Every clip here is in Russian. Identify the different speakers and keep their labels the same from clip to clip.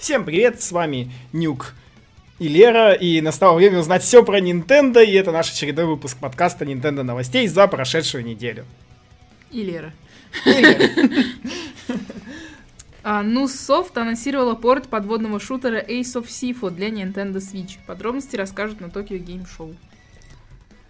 Speaker 1: Всем привет, с вами Нюк и Лера, и настало время узнать все про Nintendo, и это наш очередной выпуск подкаста Nintendo новостей за прошедшую неделю.
Speaker 2: И Лера.
Speaker 1: И Лера.
Speaker 2: А, Нусофт анонсировала порт подводного шутера Ace of Sifo для Nintendo Switch. Подробности расскажут на Tokyo Game Show.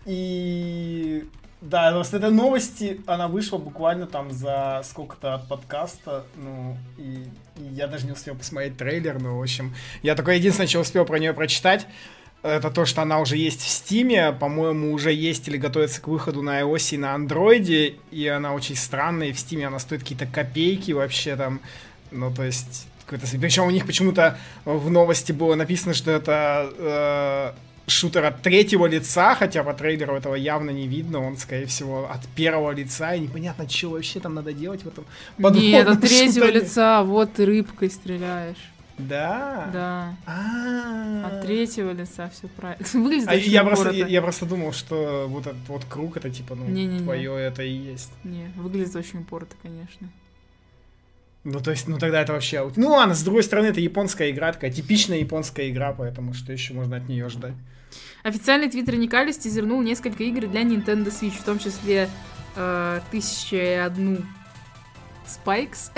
Speaker 1: И да, просто эта новости, она вышла буквально там за сколько-то от подкаста, ну, и, и я даже не успел посмотреть трейлер, но, в общем, я только единственное, что успел про нее прочитать, это то, что она уже есть в Стиме, по-моему, уже есть или готовится к выходу на iOS и на Андроиде, и она очень странная, и в Стиме она стоит какие-то копейки вообще там, ну, то есть, какой-то... Причем у них почему-то в новости было написано, что это э, шутер от третьего лица, хотя по трейлеру этого явно не видно, он, скорее всего, от первого лица, и непонятно, что вообще там надо делать в этом
Speaker 2: Нет, от третьего
Speaker 1: шутере.
Speaker 2: лица, вот ты рыбкой стреляешь.
Speaker 1: Да?
Speaker 2: Да.
Speaker 1: А.
Speaker 2: От третьего лица все правильно. Выглядит
Speaker 1: А я, просто, я, я просто думал, что вот этот вот круг, это типа, ну,
Speaker 2: Не-не-не.
Speaker 1: твое это и есть.
Speaker 2: Не, выглядит очень упорото, конечно.
Speaker 1: Ну, то есть, ну тогда это вообще... Ну ладно, с другой стороны, это японская игра, такая типичная японская игра, поэтому что еще можно от нее ждать?
Speaker 2: Официальный твиттер Никалис тизернул несколько игр для Nintendo Switch, в том числе э, 1001 Spikes,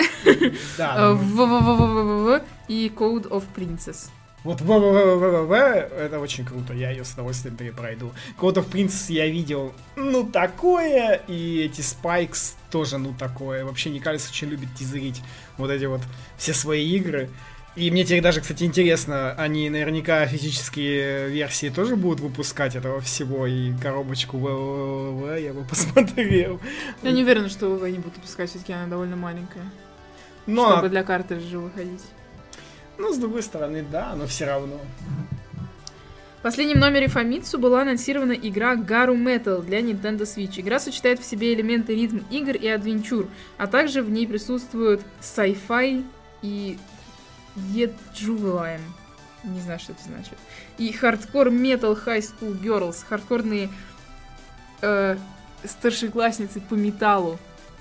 Speaker 1: Да.
Speaker 2: э,
Speaker 1: ну,
Speaker 2: ВВВВВВ и Code of Princess.
Speaker 1: Вот ВВВВВ, это очень круто, я ее с удовольствием перепройду. Code of Princess я видел, ну такое, и эти Spikes тоже, ну такое. Вообще Никалис очень любит тизерить вот эти вот все свои игры. И мне теперь даже, кстати, интересно, они наверняка физические версии тоже будут выпускать этого всего, и коробочку ВВВВ я бы посмотрел.
Speaker 2: Я не уверена, что ВВ не будут выпускать, все-таки она довольно маленькая,
Speaker 1: Но,
Speaker 2: чтобы для картриджа выходить.
Speaker 1: ну, с другой стороны, да, но все равно.
Speaker 2: В последнем номере Famitsu была анонсирована игра Garu Metal для Nintendo Switch. Игра сочетает в себе элементы ритм игр и адвенчур, а также в ней присутствуют sci-fi и Juvenile. Не знаю, что это значит. И хардкор Metal High School Girls. Хардкорные э, старшеклассницы по металлу.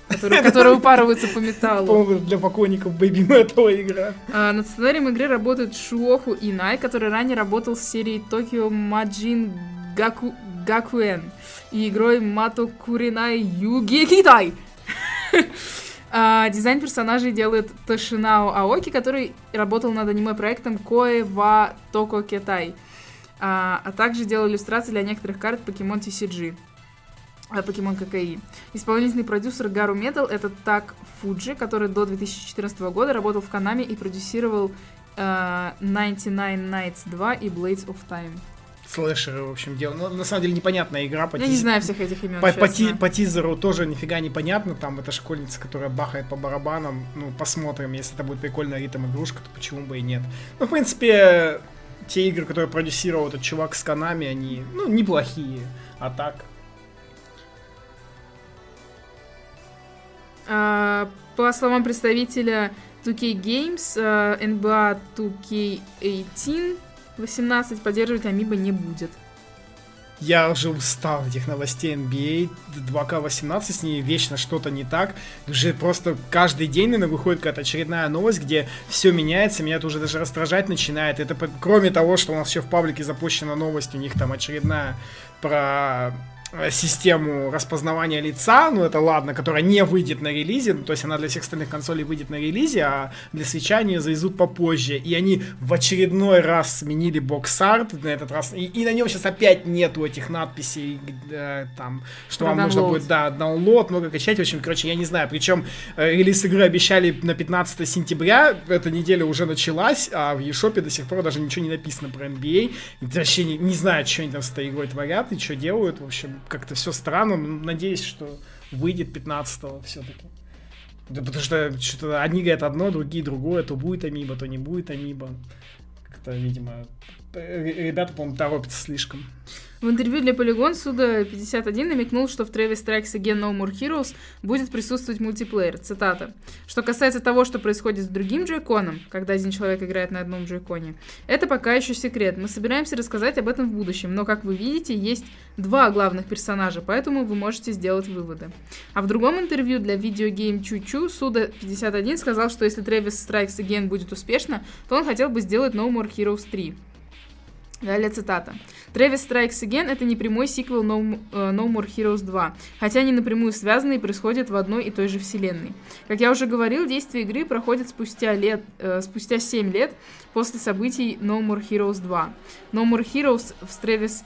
Speaker 2: Которые, которые упарываются по металлу.
Speaker 1: По-моему, для покойников Baby Metal игра.
Speaker 2: А, над сценарием игры работает Шуоху Инай, который ранее работал с серией Токио Маджин Гаку... Гакуэн и игрой Мато Куринай Юги Китай. А, Дизайн персонажей делает Тошинао Аоки, который работал над аниме-проектом Кое ва Токо Китай, а а также делал иллюстрации для некоторых карт Покемон TCG. а, Покемон ККИ. Исполнительный продюсер Гару Метал это Так Фуджи, который до 2014 года работал в Канаме и продюсировал э, 99 Nights 2 и Blades of Time.
Speaker 1: Слэшеры, в общем, дело. Ну, на самом деле, непонятная игра. По
Speaker 2: Я не знаю всех этих имен,
Speaker 1: По, по ти- по тизеру тоже нифига непонятно. Там эта школьница, которая бахает по барабанам. Ну, посмотрим. Если это будет прикольная ритм игрушка, то почему бы и нет. Ну, в принципе, те игры, которые продюсировал этот чувак с Канами, они, ну, неплохие. А так,
Speaker 2: А, По словам представителя 2K Games, NBA 2K18 18 поддерживать Амиба не будет.
Speaker 1: Я уже устал этих новостей NBA 2К18, с ней вечно что-то не так. Уже просто каждый день, наверное, выходит какая-то очередная новость, где все меняется, меня это уже даже раздражать начинает. Это кроме того, что у нас еще в паблике запущена новость, у них там очередная про систему распознавания лица, ну это ладно, которая не выйдет на релизе, ну, то есть она для всех остальных консолей выйдет на релизе, а для свеча они завезут попозже. И они в очередной раз сменили бокс-арт на этот раз, и, и на нем сейчас опять нету этих надписей, э, там, что
Speaker 2: Про
Speaker 1: вам нужно будет, да, download, много качать, в общем, короче, я не знаю, причем э, релиз игры обещали на 15 сентября, эта неделя уже началась, а в eShop до сих пор даже ничего не написано про NBA, и вообще не, не знаю, что они там с этой игрой творят и что делают, в общем, как-то все странно, надеюсь, что выйдет 15-го все-таки. Да потому что что-то одни говорят одно, другие другое, то будет амиба, то не будет амиба. Как-то, видимо, э, ребята, по-моему, торопятся слишком.
Speaker 2: В интервью для Polygon Суда 51 намекнул, что в Travis Strikes Again No More Heroes будет присутствовать мультиплеер. Цитата. Что касается того, что происходит с другим джойконом, когда один человек играет на одном джойконе, это пока еще секрет. Мы собираемся рассказать об этом в будущем, но, как вы видите, есть два главных персонажа, поэтому вы можете сделать выводы. А в другом интервью для видеогейм Чу-Чу Суда 51 сказал, что если Travis Strikes Again будет успешно, то он хотел бы сделать No More Heroes 3. Далее цитата. Travis Strikes Again — это не прямой сиквел no, uh, no More Heroes 2, хотя они напрямую связаны и происходят в одной и той же вселенной. Как я уже говорил, действие игры проходит спустя, лет, uh, спустя 7 лет после событий No More Heroes 2. No More Heroes в Travis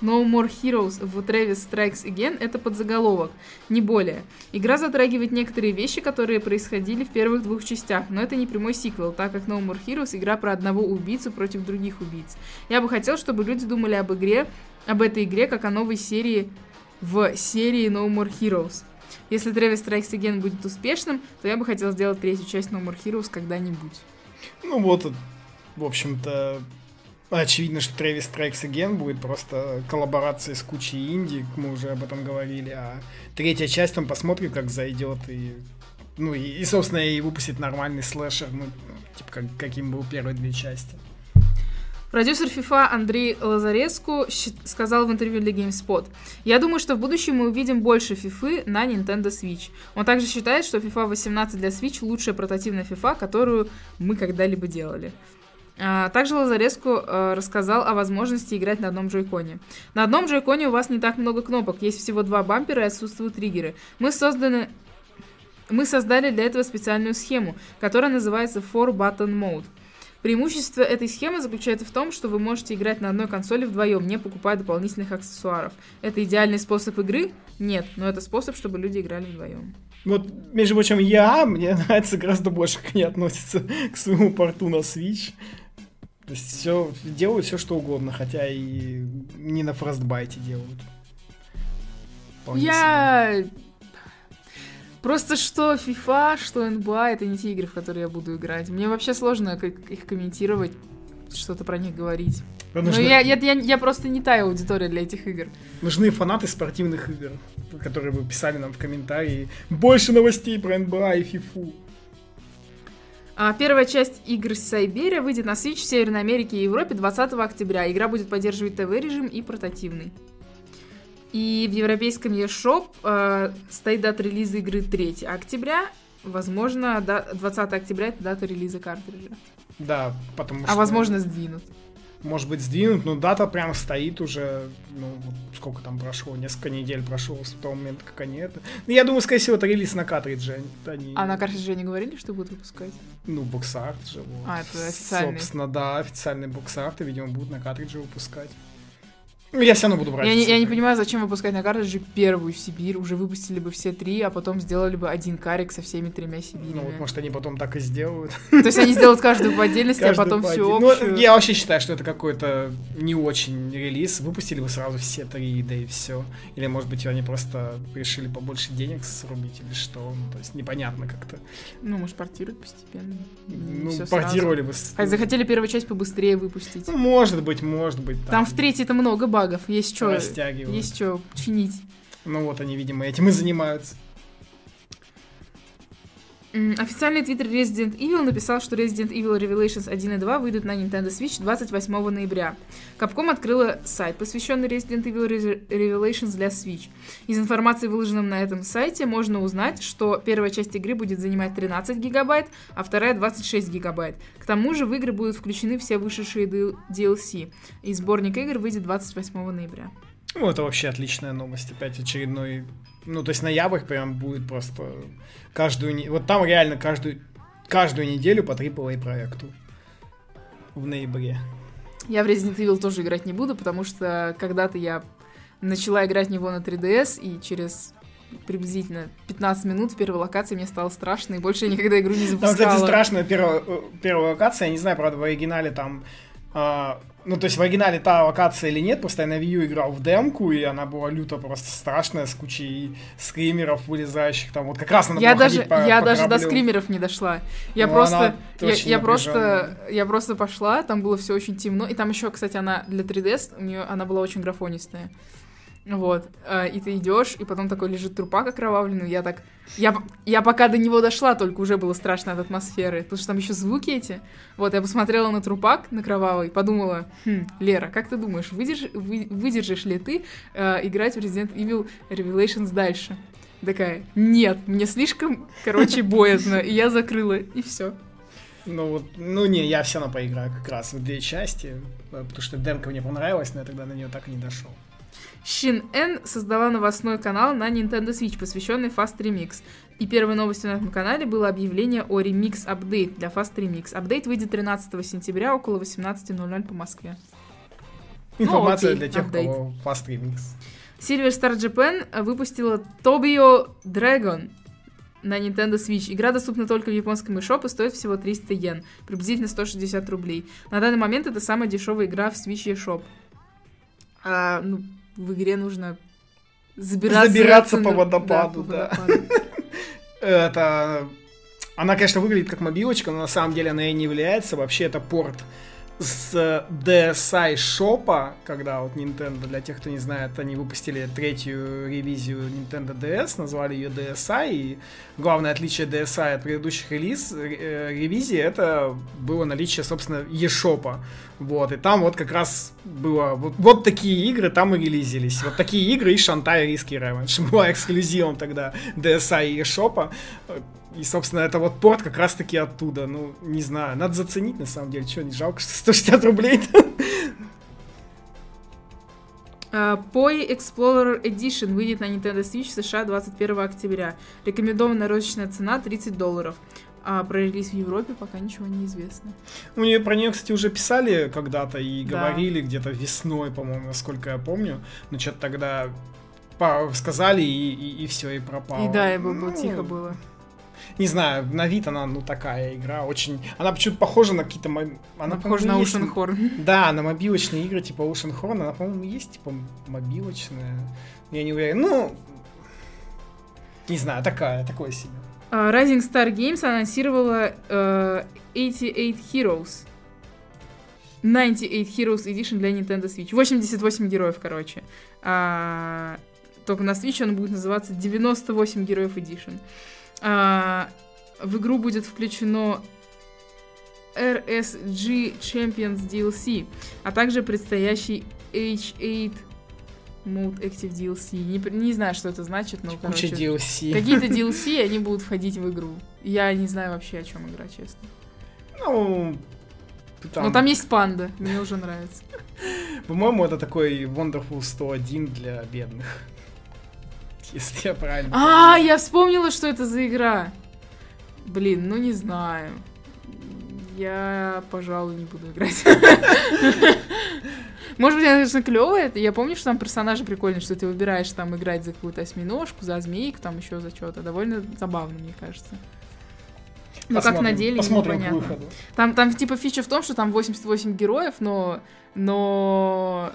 Speaker 2: No More Heroes в Travis Strikes Again — это подзаголовок, не более. Игра затрагивает некоторые вещи, которые происходили в первых двух частях, но это не прямой сиквел, так как No More Heroes — игра про одного убийцу против других убийц. Я бы хотел, чтобы люди думали об игре, об этой игре, как о новой серии в серии No More Heroes. Если Travis Strikes Again будет успешным, то я бы хотел сделать третью часть No More Heroes когда-нибудь.
Speaker 1: Ну вот, в общем-то, Очевидно, что Travis Strikes Again будет просто коллаборацией с кучей инди, мы уже об этом говорили, а третья часть там посмотрим, как зайдет, и, ну, и, и собственно, и выпустит нормальный слэшер, ну, типа, как, каким был первые две части.
Speaker 2: Продюсер FIFA Андрей Лазареску сказал в интервью для GameSpot, «Я думаю, что в будущем мы увидим больше FIFA на Nintendo Switch. Он также считает, что FIFA 18 для Switch лучшая прототипная FIFA, которую мы когда-либо делали». А, также Лазареску э, рассказал о возможности играть на одном джойконе. На одном джойконе у вас не так много кнопок, есть всего два бампера и отсутствуют триггеры. Мы созданы... Мы создали для этого специальную схему, которая называется For Button Mode. Преимущество этой схемы заключается в том, что вы можете играть на одной консоли вдвоем, не покупая дополнительных аксессуаров. Это идеальный способ игры? Нет, но это способ, чтобы люди играли вдвоем.
Speaker 1: Вот, между прочим, я, мне нравится гораздо больше, как они относятся к своему порту на Switch. То есть все делают все что угодно, хотя и не на фростбайте делают.
Speaker 2: Вполне я себе. Просто что FIFA, что NBA, это не те игры, в которые я буду играть. Мне вообще сложно их комментировать, что-то про них говорить. Но нужны... я, я, я, я просто не та аудитория для этих игр.
Speaker 1: Нужны фанаты спортивных игр, которые бы писали нам в комментарии больше новостей про NBA и FIFA.
Speaker 2: А, первая часть игр Сайберия выйдет на Switch в Северной Америке и Европе 20 октября. Игра будет поддерживать ТВ-режим и портативный. И в европейском eShop э, стоит дата релиза игры 3 октября. Возможно, 20 октября это дата релиза картриджа.
Speaker 1: Да, потому
Speaker 2: а что... А возможно, сдвинут
Speaker 1: может быть, сдвинут, но дата прям стоит уже, ну, сколько там прошло, несколько недель прошло с того момента, как они это... Ну, я думаю, скорее всего, это релиз на картридже. Они...
Speaker 2: А на картридже не говорили, что будут выпускать?
Speaker 1: Ну, боксарт же, вот.
Speaker 2: А, это официальный.
Speaker 1: Собственно, да, официальный боксарт, и, видимо, будут на картридже выпускать. Ну, я все равно буду брать.
Speaker 2: Я не, я не понимаю, зачем выпускать на картридже первую Сибирь. Уже выпустили бы все три, а потом сделали бы один карик со всеми тремя Сибирями.
Speaker 1: Ну, вот, может, они потом так и сделают.
Speaker 2: То есть они сделают каждую по отдельности, а потом все
Speaker 1: Ну, я вообще считаю, что это какой-то не очень релиз. Выпустили бы сразу все три, да и все. Или, может быть, они просто решили побольше денег срубить или что. Ну, то есть непонятно как-то.
Speaker 2: Ну, может, портируют постепенно.
Speaker 1: Ну, портировали бы.
Speaker 2: Захотели первую часть побыстрее выпустить.
Speaker 1: Ну, может быть, может быть.
Speaker 2: Там в третьей-то много багов, есть что, есть что чинить.
Speaker 1: Ну вот они, видимо, этим и занимаются.
Speaker 2: Официальный твиттер Resident Evil написал, что Resident Evil Revelations 1 и 2 выйдут на Nintendo Switch 28 ноября. Capcom открыла сайт, посвященный Resident Evil Revelations для Switch. Из информации, выложенной на этом сайте, можно узнать, что первая часть игры будет занимать 13 гигабайт, а вторая 26 гигабайт. К тому же в игры будут включены все вышедшие DLC, и сборник игр выйдет 28 ноября.
Speaker 1: Ну, это вообще отличная новость. Опять очередной... Ну, то есть ноябрь прям будет просто каждую... Вот там реально каждую, каждую неделю по AAA проекту в ноябре.
Speaker 2: Я в Resident Evil тоже играть не буду, потому что когда-то я начала играть в него на 3DS, и через приблизительно 15 минут в первой локации мне стало страшно, и больше я никогда игру не запускала.
Speaker 1: Там, кстати, страшная первая, первая локация, я не знаю, правда, в оригинале там а, ну, то есть в оригинале та локация или нет, просто я на Wii U играл в демку, и она была люто просто страшная, с кучей скримеров, вылезающих там. Вот как раз надо
Speaker 2: я
Speaker 1: было
Speaker 2: даже,
Speaker 1: по,
Speaker 2: я
Speaker 1: по
Speaker 2: даже до
Speaker 1: кораблю.
Speaker 2: скримеров не дошла. Я
Speaker 1: Ну,
Speaker 2: просто, я, я просто, я просто пошла, там было все очень темно, и там еще, кстати, она для 3DS, у нее она была очень графонистая. Вот, э, и ты идешь, и потом такой лежит трупак окровавленный, я так, я, я пока до него дошла, только уже было страшно от атмосферы, потому что там еще звуки эти. Вот, я посмотрела на трупак на кровавый, подумала, хм, Лера, как ты думаешь, выдерж- вы- выдержишь ли ты э, играть в Resident Evil Revelations дальше? Такая, нет, мне слишком, короче, боязно, и я закрыла, и все.
Speaker 1: Ну вот, ну не, я все равно поиграю как раз в две части, э, потому что демка мне понравилась, но я тогда на нее так и не дошел.
Speaker 2: Shin N создала новостной канал на Nintendo Switch, посвященный Fast Remix. И первой новостью на этом канале было объявление о Remix Update для Fast Remix. Апдейт выйдет 13 сентября около 18.00 по Москве.
Speaker 1: Информация
Speaker 2: окей,
Speaker 1: для тех,
Speaker 2: апдейт.
Speaker 1: кого Fast Remix.
Speaker 2: Silver Star Japan выпустила Tobio Dragon на Nintendo Switch. Игра доступна только в японском eShop и стоит всего 300 йен, приблизительно 160 рублей. На данный момент это самая дешевая игра в Switch eShop. А, ну, в игре нужно забираться,
Speaker 1: Забираться
Speaker 2: на-
Speaker 1: по водопаду,
Speaker 2: по
Speaker 1: да. Это... Она, конечно, выглядит как мобилочка, но на самом деле она и не является. Вообще это порт с DSi шопа, когда вот Nintendo, для тех, кто не знает, они выпустили третью ревизию Nintendo DS, назвали ее DSi, и главное отличие DSi от предыдущих релиз, э, ревизий, это было наличие, собственно, eShop. Вот, и там вот как раз было, вот, вот такие игры там и релизились. Вот такие игры и Шантай Риски Revenge была эксклюзивом тогда DSi и eShop. И, собственно, это вот порт как раз-таки оттуда. Ну, не знаю, надо заценить, на самом деле. Что, не жалко, что 160 рублей
Speaker 2: Poi Explorer Edition выйдет на Nintendo Switch США 21 октября. Рекомендованная розничная цена 30 долларов. А про релиз в Европе пока ничего не известно.
Speaker 1: У нее про нее, кстати, уже писали когда-то и
Speaker 2: Да.
Speaker 1: говорили где-то весной, по-моему, насколько я помню. Но что-то тогда сказали и, все, и пропало.
Speaker 2: И да, и было,
Speaker 1: Ну,
Speaker 2: тихо было.
Speaker 1: Не знаю, на вид она, ну, такая игра, очень... Она почему-то похожа на какие-то... мо- Она,
Speaker 2: похожа на
Speaker 1: есть-
Speaker 2: Ocean Horn.
Speaker 1: Да, на мобилочные игры типа Ocean Horn, она, по-моему, есть типа мобилочная. Я не уверен. Ну, не знаю, такая, такое себе.
Speaker 2: А, Rising Star Games анонсировала э, 88 Heroes. 98 Heroes Edition для Nintendo Switch. 88 героев, короче. А, только на Switch он будет называться 98 героев Edition. А, в игру будет включено RSG Champions DLC, а также предстоящий H8 Mode Active DLC. Не, не знаю, что это значит, но,
Speaker 1: Куча
Speaker 2: короче,
Speaker 1: DLC.
Speaker 2: Какие-то DLC, они будут входить в игру. Я не знаю вообще, о чем игра, честно.
Speaker 1: Ну, там,
Speaker 2: Но там есть панда, мне уже нравится.
Speaker 1: по-моему, это такой Wonderful 101 для бедных. Если я правильно
Speaker 2: А, я вспомнила, что это за игра. Блин, ну не знаю. Я, пожалуй, не буду играть. Может быть, она, конечно, клевая. Я помню, что там персонажи прикольные, что ты выбираешь там играть за какую-то осьминожку, за змейку, там еще за что-то. Довольно забавно, мне кажется. Ну, как
Speaker 1: Посмотрим-
Speaker 2: на деле,
Speaker 1: Посмотрим к выходу.
Speaker 2: Там, там типа фича в том, что там 88 героев, но... Но...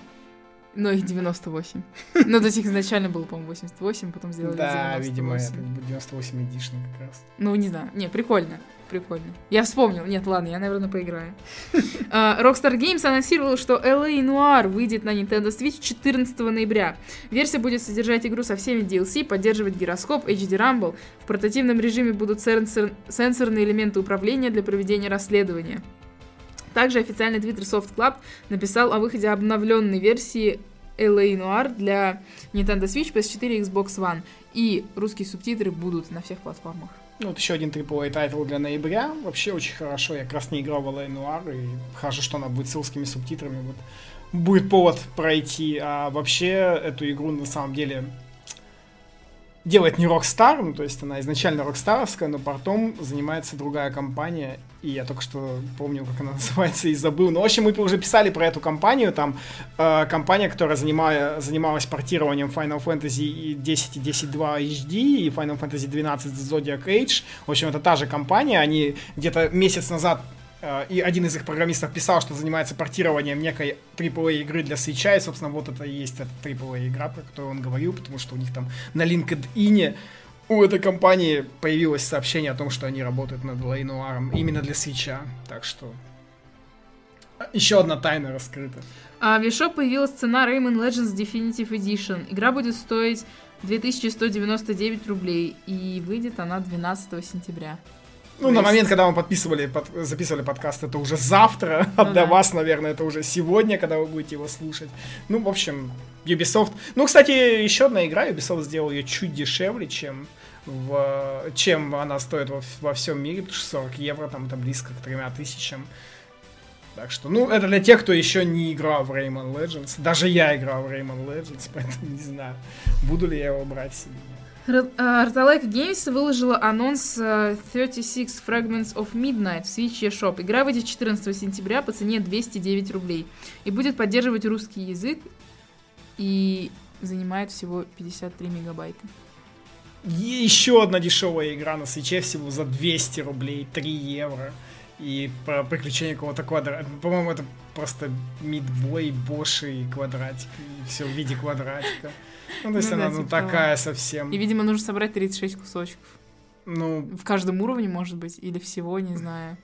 Speaker 2: Но их 98. Ну, то есть их изначально было, по-моему, 88, потом сделали
Speaker 1: Да,
Speaker 2: 98.
Speaker 1: видимо, это 98 Edition как раз.
Speaker 2: Ну, не знаю. Не, прикольно. Прикольно. Я вспомнил. Нет, ладно, я, наверное, поиграю. А, Rockstar Games анонсировала, что LA Noir выйдет на Nintendo Switch 14 ноября. Версия будет содержать игру со всеми DLC, поддерживать гироскоп, HD Rumble. В портативном режиме будут сенсор- сенсорные элементы управления для проведения расследования. Также официальный твиттер Soft Club написал о выходе обновленной версии LA Noire для Nintendo Switch, PS4 и Xbox One. И русские субтитры будут на всех платформах.
Speaker 1: Ну, вот еще один AAA title для ноября. Вообще очень хорошо. Я как раз не играл в LA Noire, и хорошо, что она будет с русскими субтитрами. Вот. Будет повод пройти. А вообще, эту игру на самом деле делает не Rockstar, ну, то есть она изначально рокстаровская, но потом занимается другая компания, и я только что помню, как она называется, и забыл. Ну, в общем, мы уже писали про эту компанию, там э, компания, которая занимая, занималась портированием Final Fantasy 10 и 10.2 HD и Final Fantasy 12 Zodiac Age. В общем, это та же компания, они где-то месяц назад и один из их программистов писал, что занимается портированием некой AAA игры для свеча, и, собственно, вот это и есть эта AAA игра, про которую он говорил, потому что у них там на LinkedIn у этой компании появилось сообщение о том, что они работают над Лейнуаром именно для свеча, так что еще одна тайна раскрыта.
Speaker 2: А в eShop появилась цена Rayman Legends Definitive Edition. Игра будет стоить 2199 рублей, и выйдет она 12 сентября.
Speaker 1: Ну, на момент, когда мы подписывали, под, записывали подкаст, это уже завтра, ну, а для да. вас, наверное, это уже сегодня, когда вы будете его слушать. Ну, в общем, Ubisoft... Ну, кстати, еще одна игра, Ubisoft сделал ее чуть дешевле, чем в, чем она стоит во, во всем мире, потому что 40 евро, там это близко к 3 тысячам. Так что, ну, это для тех, кто еще не играл в Rayman Legends. Даже я играл в Rayman Legends, поэтому не знаю, буду ли я его брать себе.
Speaker 2: Арталайка Games выложила анонс 36 э, Fragments of Midnight в Switch eShop. Игра выйдет 14 сентября по цене 209 рублей и будет поддерживать русский язык и занимает всего 53 мегабайта.
Speaker 1: Еще одна дешевая игра на свече всего за 200 рублей, 3 евро. И про приключения какого-то квадрата. По-моему, это просто мидбой, боши и квадратик. И все в виде квадратика. Ну, то есть ну, она да, ну, типа такая того. совсем.
Speaker 2: И, видимо, нужно собрать 36 кусочков.
Speaker 1: Ну...
Speaker 2: В каждом уровне, может быть, или всего, не знаю.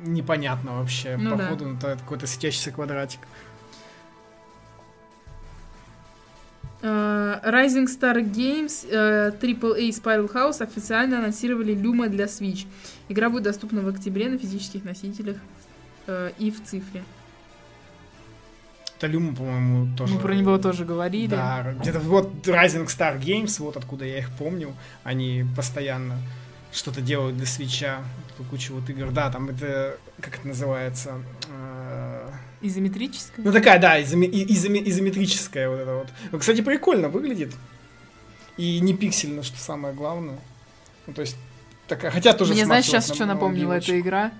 Speaker 1: Непонятно вообще. Ну, Походу, да. это какой-то светящийся квадратик.
Speaker 2: Uh, Rising Star Games uh, э, AAA Spiral House официально анонсировали Luma для Switch. Игра будет доступна в октябре на физических носителях uh, и в цифре.
Speaker 1: Это Люма, по-моему, тоже...
Speaker 2: Мы про него тоже говорили.
Speaker 1: Да, где-то вот Rising Star Games, вот откуда я их помню, они постоянно что-то делают для свеча, кучу вот игр. Да, там это, как это называется?
Speaker 2: Изометрическая?
Speaker 1: Ну такая, да, изоме- изоме- изометрическая вот это вот. Ну, кстати, прикольно выглядит. И не пиксельно, что самое главное. Ну, то есть, такая, хотя тоже
Speaker 2: Мне, знаешь, сейчас что напомнила эта игра?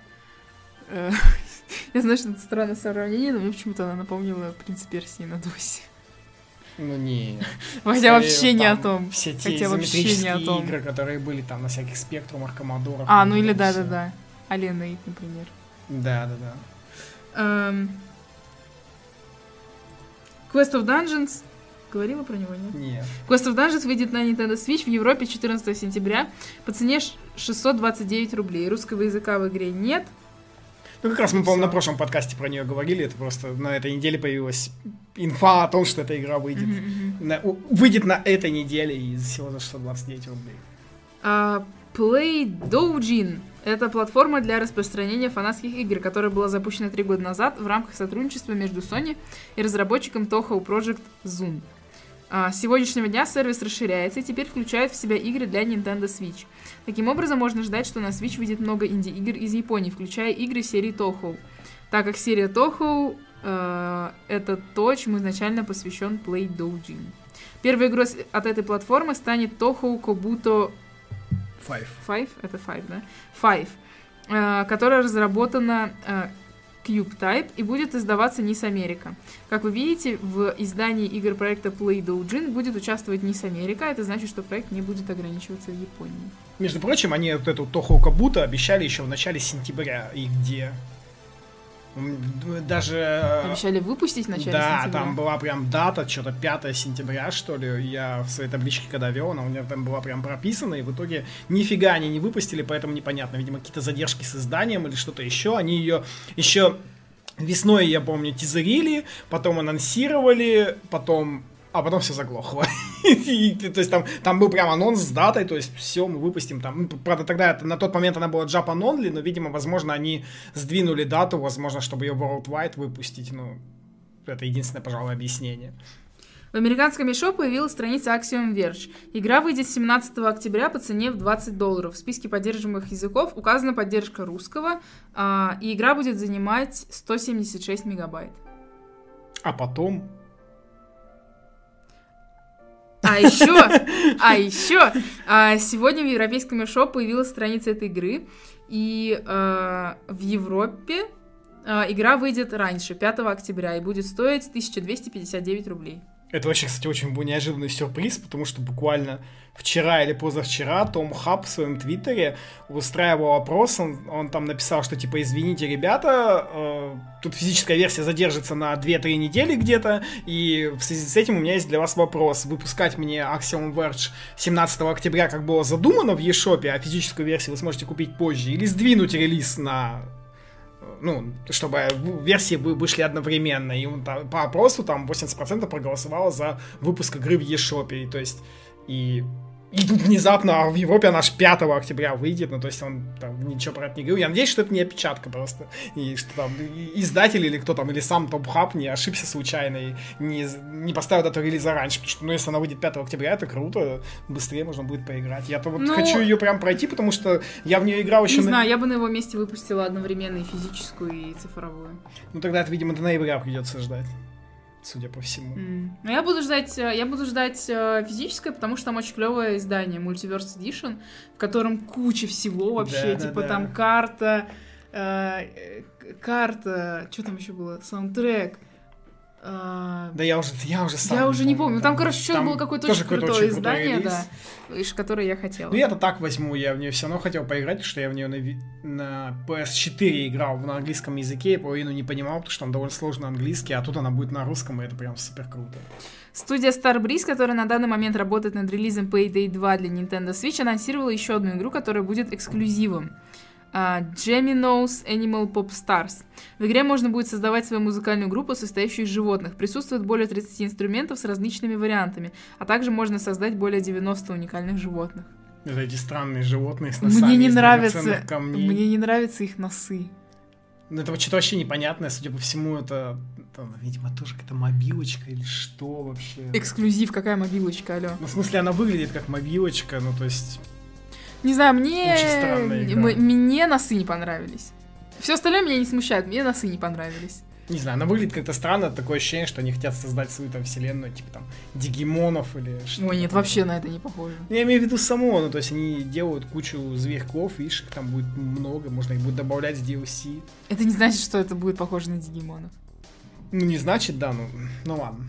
Speaker 2: Я знаю, что это странное сравнение, но мне почему-то она напомнила принцип Персии на досе.
Speaker 1: Ну не.
Speaker 2: Хотя вообще не о том.
Speaker 1: Все те Хотя вообще не о том. игры, которые были там на всяких спектрумах, коммодорах.
Speaker 2: А, ну или да-да-да. Алена например.
Speaker 1: Да-да-да.
Speaker 2: Эм, Quest of Dungeons. Говорила про него, нет?
Speaker 1: Нет.
Speaker 2: Quest of Dungeons выйдет на Nintendo Switch в Европе 14 сентября по цене 629 рублей. Русского языка в игре нет.
Speaker 1: Ну, как раз мы, по-моему, на прошлом подкасте про нее говорили. Это просто на этой неделе появилась инфа о том, что эта игра выйдет. Mm-hmm. На, выйдет на этой неделе и всего за 629 рублей.
Speaker 2: Uh, Play Doujin это платформа для распространения фанатских игр, которая была запущена три года назад в рамках сотрудничества между Sony и разработчиком Toho Project Zune. А, с сегодняшнего дня сервис расширяется и теперь включает в себя игры для Nintendo Switch. Таким образом, можно ждать, что на Switch выйдет много инди-игр из Японии, включая игры серии Toho. Так как серия Toho э, это то, чему изначально посвящен Play Doujin. Первой игрой от этой платформы станет Toho Kobuto
Speaker 1: Five.
Speaker 2: Five? Это Five, да? Five. Э, которая разработана э, Cube Type и будет издаваться NIS Америка. Как вы видите, в издании игр проекта Play Doujin будет участвовать NIS Америка. Это значит, что проект не будет ограничиваться Японией.
Speaker 1: Между прочим, они вот эту Тоху Кабута обещали еще в начале сентября. И где даже...
Speaker 2: Э, Обещали выпустить в начале
Speaker 1: да,
Speaker 2: сентября?
Speaker 1: там была прям дата, что-то 5 сентября, что ли. Я в своей табличке когда вел, она у меня там была прям прописана, и в итоге нифига они не выпустили, поэтому непонятно. Видимо, какие-то задержки с изданием или что-то еще. Они ее еще весной, я помню, тизерили, потом анонсировали, потом а потом все заглохло. то есть там, там был прям анонс с датой, то есть все, мы выпустим там. Ну, правда, тогда на тот момент она была Japan Only, но, видимо, возможно, они сдвинули дату, возможно, чтобы ее Worldwide выпустить. Ну, это единственное, пожалуй, объяснение.
Speaker 2: В американском eShop появилась страница Axiom Verge. Игра выйдет 17 октября по цене в 20 долларов. В списке поддерживаемых языков указана поддержка русского, а, и игра будет занимать 176 мегабайт.
Speaker 1: А потом
Speaker 2: а еще, а еще, а, сегодня в европейском eShop появилась страница этой игры, и а, в Европе а, игра выйдет раньше, 5 октября, и будет стоить 1259 рублей.
Speaker 1: Это вообще, кстати, очень неожиданный сюрприз, потому что буквально вчера или позавчера Том Хаб в своем твиттере устраивал опрос, он, он там написал, что типа, извините, ребята, э, тут физическая версия задержится на 2-3 недели где-то, и в связи с этим у меня есть для вас вопрос. Выпускать мне Axiom Verge 17 октября, как было задумано в eShop, а физическую версию вы сможете купить позже, или сдвинуть релиз на ну, чтобы версии вышли одновременно. И там, по опросу там 80% проголосовало за выпуск игры в eShop. То есть, и и тут внезапно а в Европе она аж 5 октября выйдет, ну то есть он там ничего про это не говорил. Я надеюсь, что это не опечатка просто. И что там издатель или кто там, или сам Том Хаб не ошибся случайно и не, не поставил дату релиза раньше. Потому что, ну, если она выйдет 5 октября, это круто, быстрее можно будет поиграть. Я-то вот ну, хочу ее прям пройти, потому что я в нее играл еще...
Speaker 2: Не на... знаю, я бы на его месте выпустила одновременно и физическую, и цифровую.
Speaker 1: Ну тогда это, видимо, до ноября придется ждать судя по всему.
Speaker 2: Mm. Ну, я буду ждать, э, я буду ждать э, физическое, потому что там очень клевое издание, Multiverse Edition, в котором куча всего вообще, да, типа да, да. там карта, э, э карта, что там еще было, саундтрек,
Speaker 1: да я уже, я уже сам
Speaker 2: Я уже не помню. Там, короче, что-то было какое-то очень крутое очень издание, да, которое я хотела.
Speaker 1: Ну, я-то так возьму, я в нее все равно хотел поиграть, потому что я в нее на, на PS4 играл на английском языке, и половину не понимал, потому что там довольно сложно английский, а тут она будет на русском, и это прям супер круто.
Speaker 2: Студия Starbreeze, которая на данный момент работает над релизом Payday 2 для Nintendo Switch, анонсировала еще одну игру, которая будет эксклюзивом Gemino's Animal Pop Stars. В игре можно будет создавать свою музыкальную группу, состоящую из животных. Присутствует более 30 инструментов с различными вариантами, а также можно создать более 90 уникальных животных.
Speaker 1: Это эти странные животные с носами
Speaker 2: мне не нравятся, камней. Мне не нравятся их носы.
Speaker 1: Ну, это что-то вообще непонятное, судя по всему, это, это видимо, тоже какая-то мобилочка или что вообще.
Speaker 2: Эксклюзив, какая мобилочка, алло?
Speaker 1: Ну, в смысле, она выглядит как мобилочка, ну, то есть...
Speaker 2: Не знаю, мне... Мне носы не понравились. Все остальное меня не смущает, мне носы не понравились.
Speaker 1: Не знаю, она выглядит как-то странно, такое ощущение, что они хотят создать свою там вселенную, типа там дигимонов или что-то.
Speaker 2: Ой, нет, вообще на это не похоже.
Speaker 1: Я имею в виду само, ну то есть они делают кучу зверьков, видишь, их там будет много, можно их будет добавлять с DLC.
Speaker 2: Это не значит, что это будет похоже на дигимонов.
Speaker 1: Ну не значит, да, ну, ну ладно.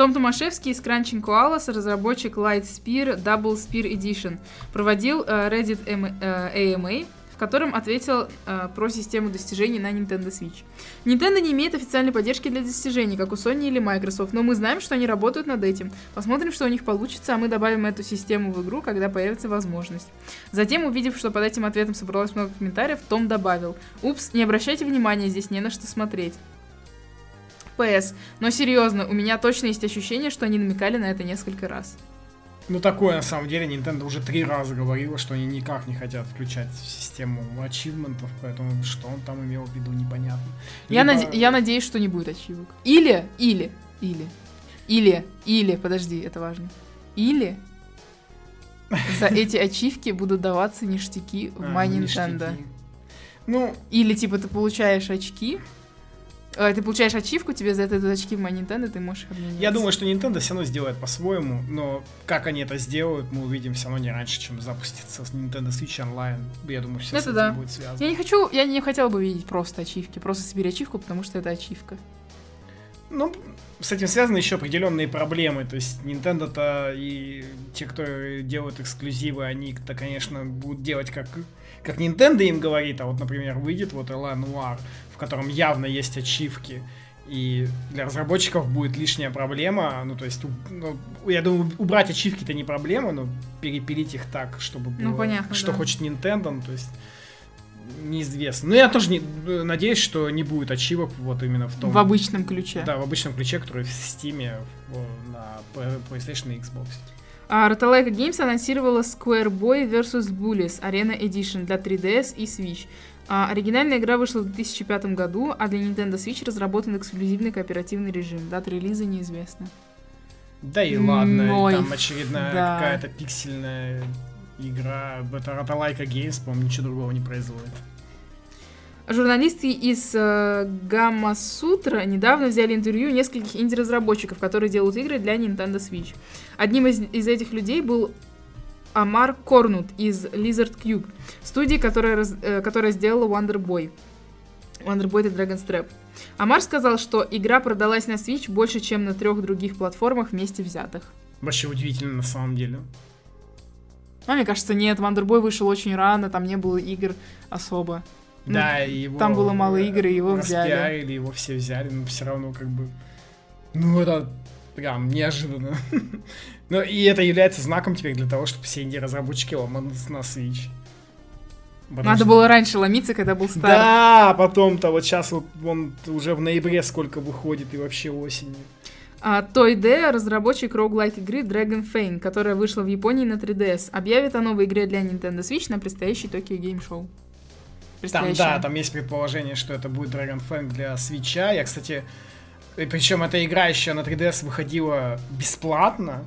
Speaker 2: Том Томашевский из Crunching Koalas, разработчик Lightspear Double Spear Edition, проводил uh, Reddit M- uh, AMA, в котором ответил uh, про систему достижений на Nintendo Switch. Nintendo не имеет официальной поддержки для достижений, как у Sony или Microsoft, но мы знаем, что они работают над этим. Посмотрим, что у них получится, а мы добавим эту систему в игру, когда появится возможность. Затем, увидев, что под этим ответом собралось много комментариев, Том добавил, «Упс, не обращайте внимания, здесь не на что смотреть». FPS. Но серьезно, у меня точно есть ощущение, что они намекали на это несколько раз.
Speaker 1: Ну, такое, на самом деле, Nintendo уже три раза говорила, что они никак не хотят включать систему ачивментов, поэтому что он там имел в виду, непонятно.
Speaker 2: Я, Либо... я надеюсь, что не будет ачивок. Или, или, или, или, или, подожди, это важно. Или за эти ачивки будут даваться ништяки в My Nintendo. Ну, или типа ты получаешь очки, а, ты получаешь ачивку, тебе за это идут очки в Nintendo, ты можешь их обменять.
Speaker 1: Я думаю, что Nintendo все равно сделает по-своему, но как они это сделают, мы увидим все равно не раньше, чем запустится Nintendo Switch Online. Я думаю, все это с этим да. будет связано.
Speaker 2: Я не хочу, я не хотела бы видеть просто ачивки, просто собери ачивку, потому что это ачивка.
Speaker 1: Ну, с этим связаны еще определенные проблемы. То есть Nintendo-то и те, кто делают эксклюзивы, они-то, конечно, будут делать как, как Nintendo им говорит. А вот, например, выйдет вот Ла Noir, котором явно есть ачивки, и для разработчиков будет лишняя проблема. Ну, то есть, ну, я думаю, убрать ачивки-то не проблема, но перепилить их так, чтобы
Speaker 2: ну, было, ну, понятно,
Speaker 1: что
Speaker 2: да.
Speaker 1: хочет Nintendo, ну, то есть неизвестно. Но я тоже не, надеюсь, что не будет ачивок вот именно в том...
Speaker 2: В обычном ключе.
Speaker 1: Да, в обычном ключе, который в Steam в, на PlayStation и Xbox.
Speaker 2: А Rotalaika Games анонсировала Square Boy vs. Bullies Arena Edition для 3DS и Switch. А, оригинальная игра вышла в 2005 году, а для Nintendo Switch разработан эксклюзивный кооперативный режим. Дата релиза неизвестна.
Speaker 1: Да и ладно, Ой, там очередная да. какая-то пиксельная игра. Это Роталайка Games, по-моему, ничего другого не производит.
Speaker 2: Журналисты из э, Gamma Sutra недавно взяли интервью нескольких инди-разработчиков, которые делают игры для Nintendo Switch. Одним из, из этих людей был Амар Корнут из Lizard Cube, студии, которая, раз, э, которая сделала Wonder Boy. Wonder Boy это Dragon's Trap. Амар сказал, что игра продалась на Switch больше, чем на трех других платформах вместе взятых.
Speaker 1: Вообще удивительно на самом деле.
Speaker 2: Ну, мне кажется, нет, Вандербой вышел очень рано, там не было игр особо. Ну,
Speaker 1: Да, и его...
Speaker 2: там было мало игр, и его взяли.
Speaker 1: распиарили, его все взяли, но все равно как бы... Ну, это прям неожиданно. Ну, и это является знаком теперь для того, чтобы все инди-разработчики ломанутся на Switch. Потому
Speaker 2: Надо
Speaker 1: что-
Speaker 2: было раньше ломиться, когда был старт.
Speaker 1: Да, потом-то вот сейчас вот он уже в ноябре сколько выходит и вообще осенью.
Speaker 2: А, Toy разработчик роуглайк игры Dragon Fane, которая вышла в Японии на 3DS, объявит о новой игре для Nintendo Switch на предстоящий Tokyo Game Show.
Speaker 1: Там, да, там есть предположение, что это будет Dragon Fang для свеча. Я, кстати, причем эта игра еще на 3DS выходила бесплатно.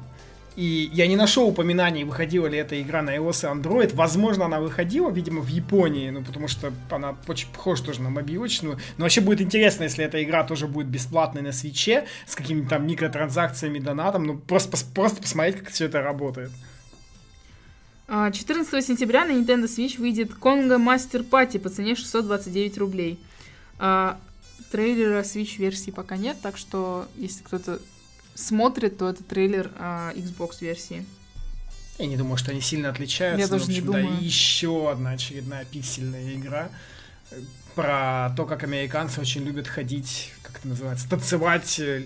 Speaker 1: И я не нашел упоминаний, выходила ли эта игра на iOS и Android. Возможно, она выходила, видимо, в Японии, ну, потому что она очень похожа тоже на мобилочную. Но вообще будет интересно, если эта игра тоже будет бесплатной на свече, с какими-то там микротранзакциями, донатом. Ну, просто, просто посмотреть, как все это работает.
Speaker 2: А, 14 сентября на Nintendo Switch выйдет Conga Master Party по цене 629 рублей. А, трейлера Switch версии пока нет, так что если кто-то смотрит, то это трейлер а, Xbox версии.
Speaker 1: Я не думаю, что они сильно отличаются.
Speaker 2: Я
Speaker 1: но,
Speaker 2: тоже
Speaker 1: в
Speaker 2: не
Speaker 1: общем, да,
Speaker 2: думаю.
Speaker 1: еще одна очередная пиксельная игра э, про то, как американцы очень любят ходить, как это называется, танцевать э,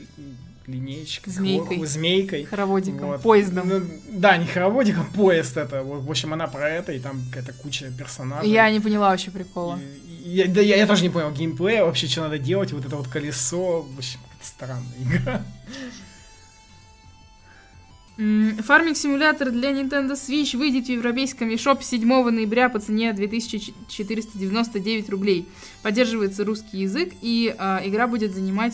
Speaker 1: линеечкой,
Speaker 2: Змейкой.
Speaker 1: хло- змейкой.
Speaker 2: Хороводиком,
Speaker 1: Вот.
Speaker 2: поездом.
Speaker 1: Ну, да, не хороводик, а поезд это. Вот, В общем, она про это, и там какая-то куча персонажей.
Speaker 2: Я не поняла вообще прикола.
Speaker 1: И- я, да, я, я тоже не понял геймплея, вообще, что надо делать, вот это вот колесо, в общем, странная игра.
Speaker 2: Фарминг-симулятор для Nintendo Switch выйдет в европейском eShop 7 ноября по цене 2499 рублей. Поддерживается русский язык, и а, игра будет занимать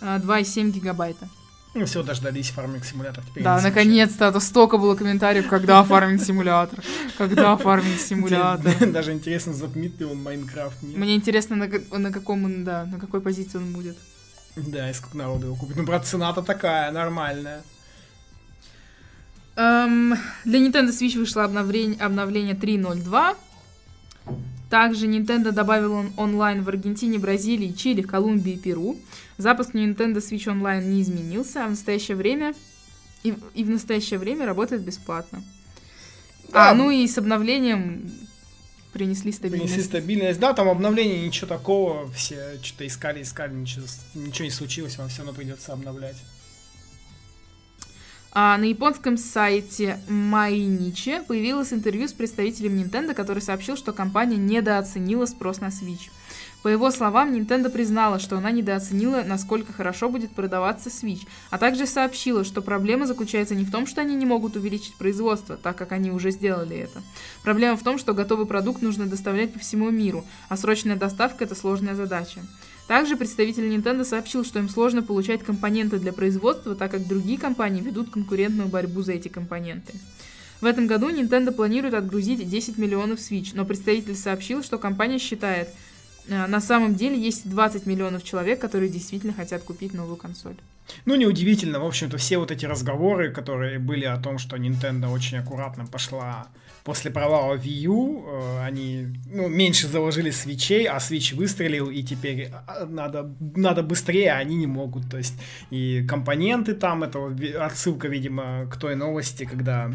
Speaker 2: а, 2,7 гигабайта.
Speaker 1: Ну, все, дождались фарминг симулятор. Теперь
Speaker 2: Да, наконец-то, а то столько было комментариев, когда фарминг-симулятор, когда фарминг-симулятор.
Speaker 1: Даже интересно, затмит ли он Майнкрафт.
Speaker 2: Мне интересно, на каком он, да, на какой позиции он будет.
Speaker 1: Да, и сколько народу его купит. Ну, брат, цена-то такая, нормальная.
Speaker 2: Эм, для Nintendo Switch вышло обновление, обновление 3.02. Также Nintendo добавил он онлайн в Аргентине, Бразилии, Чили, Колумбии и Перу. Запуск Nintendo Switch Online не изменился, а в настоящее время и, в- и в настоящее время работает бесплатно.
Speaker 1: Да.
Speaker 2: А, ну и с обновлением принесли стабильность.
Speaker 1: Принесли стабильность. Да, там обновление, ничего такого. Все что-то искали, искали, ничего, ничего не случилось, вам все равно придется обновлять.
Speaker 2: А на японском сайте Майничи появилось интервью с представителем Nintendo, который сообщил, что компания недооценила спрос на Switch. По его словам, Nintendo признала, что она недооценила, насколько хорошо будет продаваться Switch, а также сообщила, что проблема заключается не в том, что они не могут увеличить производство, так как они уже сделали это. Проблема в том, что готовый продукт нужно доставлять по всему миру, а срочная доставка – это сложная задача. Также представитель Nintendo сообщил, что им сложно получать компоненты для производства, так как другие компании ведут конкурентную борьбу за эти компоненты. В этом году Nintendo планирует отгрузить 10 миллионов Switch, но представитель сообщил, что компания считает, на самом деле есть 20 миллионов человек, которые действительно хотят купить новую консоль.
Speaker 1: Ну, неудивительно, в общем-то, все вот эти разговоры, которые были о том, что Nintendo очень аккуратно пошла после провала Wii U, э, они, ну, меньше заложили свечей, а Switch выстрелил, и теперь а, надо, надо быстрее, а они не могут. То есть и компоненты там, это отсылка, видимо, к той новости, когда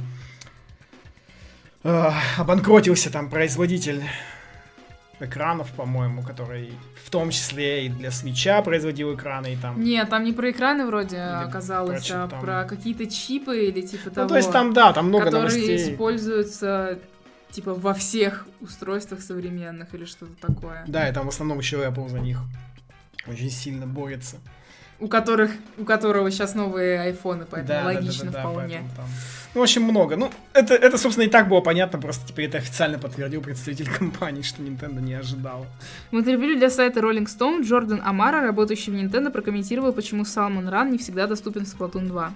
Speaker 1: э, обанкротился там производитель экранов, по-моему, который в том числе и для свеча производил экраны, и там
Speaker 2: Нет, там не про экраны вроде
Speaker 1: Или
Speaker 2: оказалось,
Speaker 1: про
Speaker 2: а
Speaker 1: там?
Speaker 2: про какие-то чипы или типа того.
Speaker 1: Ну, то есть там, да, там много
Speaker 2: которые
Speaker 1: новостей.
Speaker 2: используются типа во всех устройствах современных или что-то такое.
Speaker 1: Да, и там в основном еще Apple за них очень сильно борется.
Speaker 2: У которых, у которого сейчас новые айфоны, поэтому
Speaker 1: Да, да, да,
Speaker 2: логично
Speaker 1: да, да,
Speaker 2: вполне.
Speaker 1: поэтому там- Ну, в общем, много. Ну, это, это, собственно, и так было понятно, просто теперь это официально подтвердил представитель компании, что Nintendo не ожидал.
Speaker 2: В интервью для сайта Rolling Stone Джордан Амара, работающий в Nintendo, прокомментировал, почему Salmon Run не всегда доступен в Splatoon 2.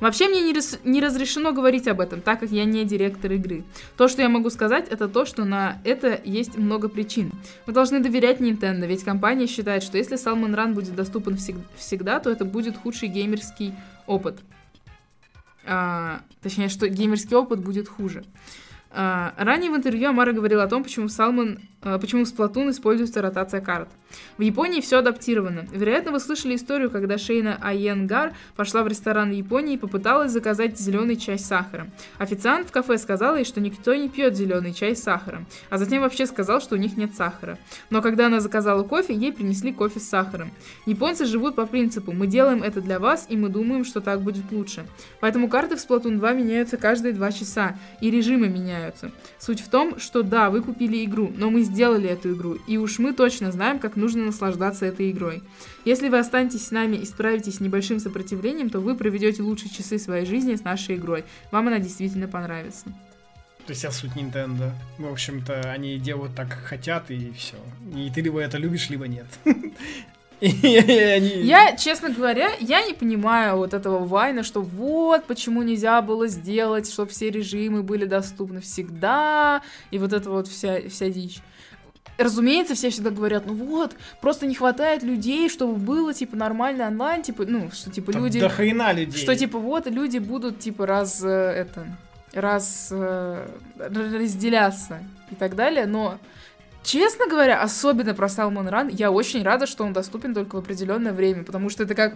Speaker 2: Вообще мне не, рас- не разрешено говорить об этом, так как я не директор игры. То, что я могу сказать, это то, что на это есть много причин. Вы должны доверять Nintendo, ведь компания считает, что если Salmon Run будет доступен всег- всегда, то это будет худший геймерский опыт. А, точнее, что геймерский опыт будет хуже. А, ранее в интервью Амара говорил о том, почему Э, почему в Splatoon используется ротация карт. В Японии все адаптировано. Вероятно, вы слышали историю, когда Шейна Айенгар пошла в ресторан в Японии и попыталась заказать зеленый чай с сахаром. Официант в кафе сказал ей, что никто не пьет зеленый чай с сахаром, а затем вообще сказал, что у них нет сахара. Но когда она заказала кофе, ей принесли кофе с сахаром. Японцы живут по принципу «мы делаем это для вас, и мы думаем, что так будет лучше». Поэтому карты в Splatoon 2 меняются каждые два часа, и режимы меняются. Суть в том, что да, вы купили игру, но мы сделали эту игру, и уж мы точно знаем, как нужно наслаждаться этой игрой. Если вы останетесь с нами и справитесь с небольшим сопротивлением, то вы проведете лучшие часы своей жизни с нашей игрой. Вам она действительно понравится.
Speaker 1: То есть, я суть Nintendo. В общем-то, они делают так, как хотят, и все. И ты либо это любишь, либо нет.
Speaker 2: Я, честно говоря, я не понимаю вот этого вайна, что вот почему нельзя было сделать, чтобы все режимы были доступны всегда, и вот это вот вся, вся дичь. Разумеется, все всегда говорят, ну вот, просто не хватает людей, чтобы было, типа, нормальный онлайн, типа, ну, что, типа, Там люди...
Speaker 1: До хрена людей.
Speaker 2: Что, типа, вот, люди будут, типа, раз, э, это, раз э, разделяться и так далее, но Честно говоря, особенно про Salmon Run, я очень рада, что он доступен только в определенное время, потому что это как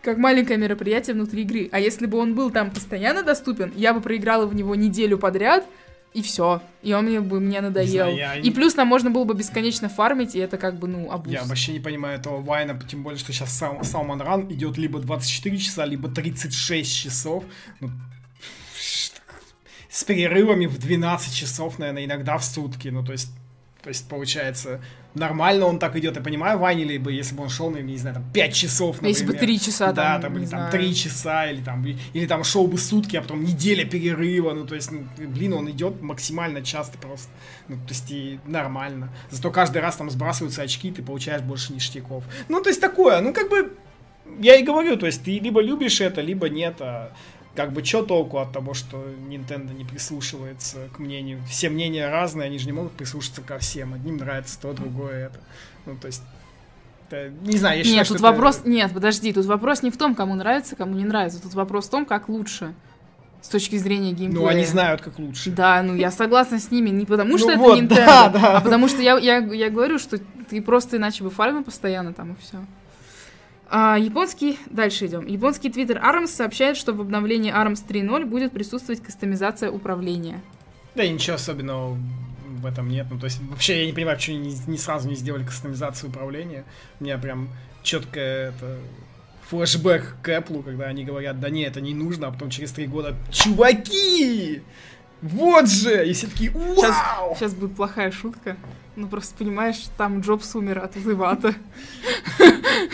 Speaker 2: как маленькое мероприятие внутри игры. А если бы он был там постоянно доступен, я бы проиграла в него неделю подряд, и все. И он мне бы мне надоел. Знаю, я... И плюс нам можно было бы бесконечно фармить, и это как бы, ну, абуз.
Speaker 1: Я вообще не понимаю этого Вайна, тем более, что сейчас сам, Salmon Run идет либо 24 часа, либо 36 часов. Ну, с перерывами в 12 часов, наверное, иногда в сутки. Ну, то есть то есть, получается, нормально он так идет. Я понимаю, Ваня, либо если бы он шел, наверное, не знаю, там, 5 часов, например.
Speaker 2: Если бы 3 часа,
Speaker 1: Да, там, там или там 3 часа, или там, или там шел бы сутки, а потом неделя перерыва. Ну, то есть, ну, блин, он идет максимально часто просто. Ну, то есть, и нормально. Зато каждый раз там сбрасываются очки, ты получаешь больше ништяков. Ну, то есть, такое, ну, как бы, я и говорю, то есть, ты либо любишь это, либо нет, а как бы что толку от того, что Nintendo не прислушивается к мнению? Все мнения разные, они же не могут прислушаться ко всем. Одним нравится то, другое это. Ну, то есть, это, не знаю, я считаю,
Speaker 2: Нет, тут вопрос... Это... Нет, подожди, тут вопрос не в том, кому нравится, кому не нравится. Тут вопрос в том, как лучше с точки зрения геймплея.
Speaker 1: Ну, они знают, как лучше.
Speaker 2: Да, ну я согласна с ними, не потому что ну, это вот, Nintendo, да, да. а потому что я, я, я говорю, что ты просто иначе бы фармил постоянно там и все. А, японский, дальше идем. Японский твиттер ARMS сообщает, что в обновлении ARMS 3.0 будет присутствовать кастомизация управления.
Speaker 1: Да и ничего особенного в этом нет. Ну, то есть, вообще, я не понимаю, почему не, не сразу не сделали кастомизацию управления. У меня прям четко это флешбэк к Apple, когда они говорят, да не, это не нужно, а потом через три года, чуваки, вот же! И все такие, вау!
Speaker 2: Сейчас, сейчас будет плохая шутка. Ну, просто понимаешь, там Джобс умер от Ивата.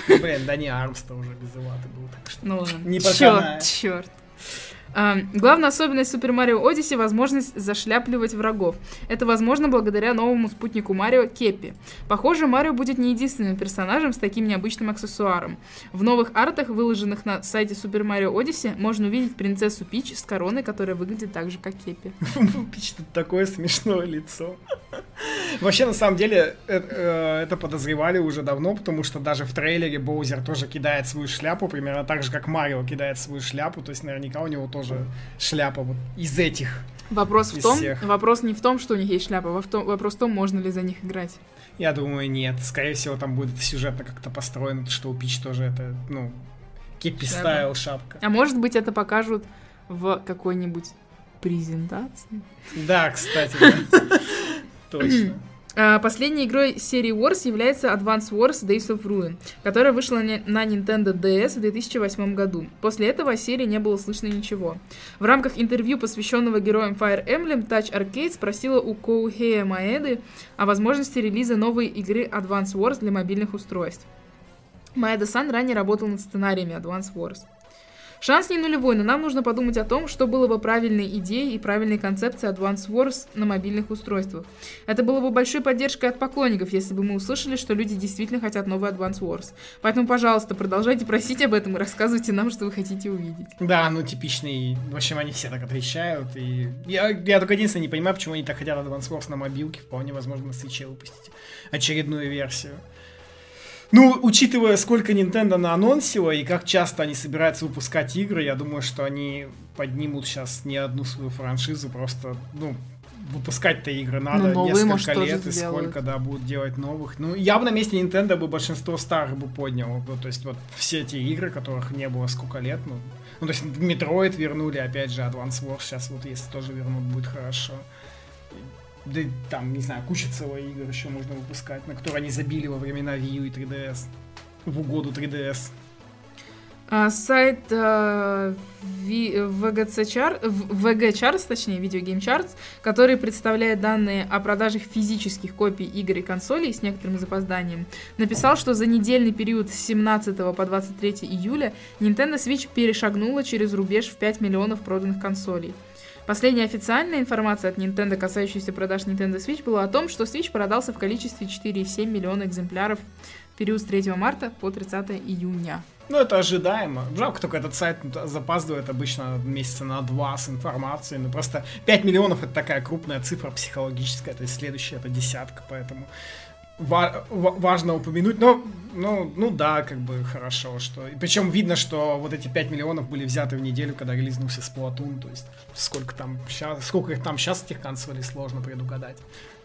Speaker 1: Блин, да не, Армс-то уже без Ивата был, так что...
Speaker 2: Ну ладно. Не черт, черт. Главная особенность Super Mario Odyssey — возможность зашляпливать врагов. Это возможно благодаря новому спутнику Марио Кеппи. Похоже, Марио будет не единственным персонажем с таким необычным аксессуаром. В новых артах, выложенных на сайте Super Mario Odyssey, можно увидеть принцессу Пич с короной, которая выглядит так же, как Кеппи.
Speaker 1: Пич тут такое смешное лицо. Вообще, на самом деле, э, э, это подозревали уже давно, потому что даже в трейлере Боузер тоже кидает свою шляпу, примерно так же, как Марио кидает свою шляпу, то есть наверняка у него тоже тоже шляпа вот из этих.
Speaker 2: Вопрос в том, всех. вопрос не в том, что у них есть шляпа, вопрос в том, можно ли за них играть.
Speaker 1: Я думаю, нет. Скорее всего, там будет сюжетно как-то построено, что у Пич тоже это, ну, кипи стайл шапка.
Speaker 2: А может быть, это покажут в какой-нибудь презентации?
Speaker 1: Да, кстати, Точно.
Speaker 2: А, последней игрой серии Wars является Advance Wars Days of Ruin, которая вышла на Nintendo DS в 2008 году. После этого о серии не было слышно ничего. В рамках интервью, посвященного героям Fire Emblem, Touch Arcade спросила у Коухея Маэды о возможности релиза новой игры Advance Wars для мобильных устройств. Маэда-сан ранее работал над сценариями Advance Wars. Шанс не нулевой, но нам нужно подумать о том, что было бы правильной идеей и правильной концепцией Advance Wars на мобильных устройствах. Это было бы большой поддержкой от поклонников, если бы мы услышали, что люди действительно хотят новый Advance Wars. Поэтому, пожалуйста, продолжайте просить об этом и рассказывайте нам, что вы хотите увидеть.
Speaker 1: Да, ну типичный. В общем, они все так отвечают. И я, я только единственное не понимаю, почему они так хотят Advance Wars на мобилке. Вполне возможно на свече выпустить очередную версию. Ну, учитывая, сколько Nintendo на анонсила и как часто они собираются выпускать игры, я думаю, что они поднимут сейчас не одну свою франшизу, просто, ну, выпускать-то игры надо
Speaker 2: Ну, новые, может,
Speaker 1: несколько
Speaker 2: тоже
Speaker 1: лет, и
Speaker 2: сделают.
Speaker 1: сколько, да, будут делать новых. Ну, я бы на месте Nintendo бы большинство старых бы поднял. Ну, то есть вот все эти игры, которых не было сколько лет, ну, ну, то есть Metroid вернули, опять же, Advance Wars сейчас вот если тоже вернут, будет хорошо. Да там, не знаю, куча целых игр еще можно выпускать, на которые они забили во времена Wii и 3DS. В угоду 3DS.
Speaker 2: А, сайт э, Ви- VGC Char- в- VG Charts, точнее, Video Game Charts, который представляет данные о продажах физических копий игр и консолей с некоторым запозданием, написал, что за недельный период с 17 по 23 июля Nintendo Switch перешагнула через рубеж в 5 миллионов проданных консолей. Последняя официальная информация от Nintendo, касающаяся продаж Nintendo Switch, была о том, что Switch продался в количестве 4,7 миллиона экземпляров в период с 3 марта по 30 июня.
Speaker 1: Ну, это ожидаемо. Жалко, только этот сайт запаздывает обычно месяца на два с информацией. Ну, просто 5 миллионов это такая крупная цифра психологическая, то есть следующая это десятка, поэтому ва- ва- важно упомянуть. Но, ну, ну да, как бы хорошо, что... И причем видно, что вот эти 5 миллионов были взяты в неделю, когда релизнулся Splatoon, то есть сколько там сейчас, сколько их там сейчас этих консолей сложно предугадать.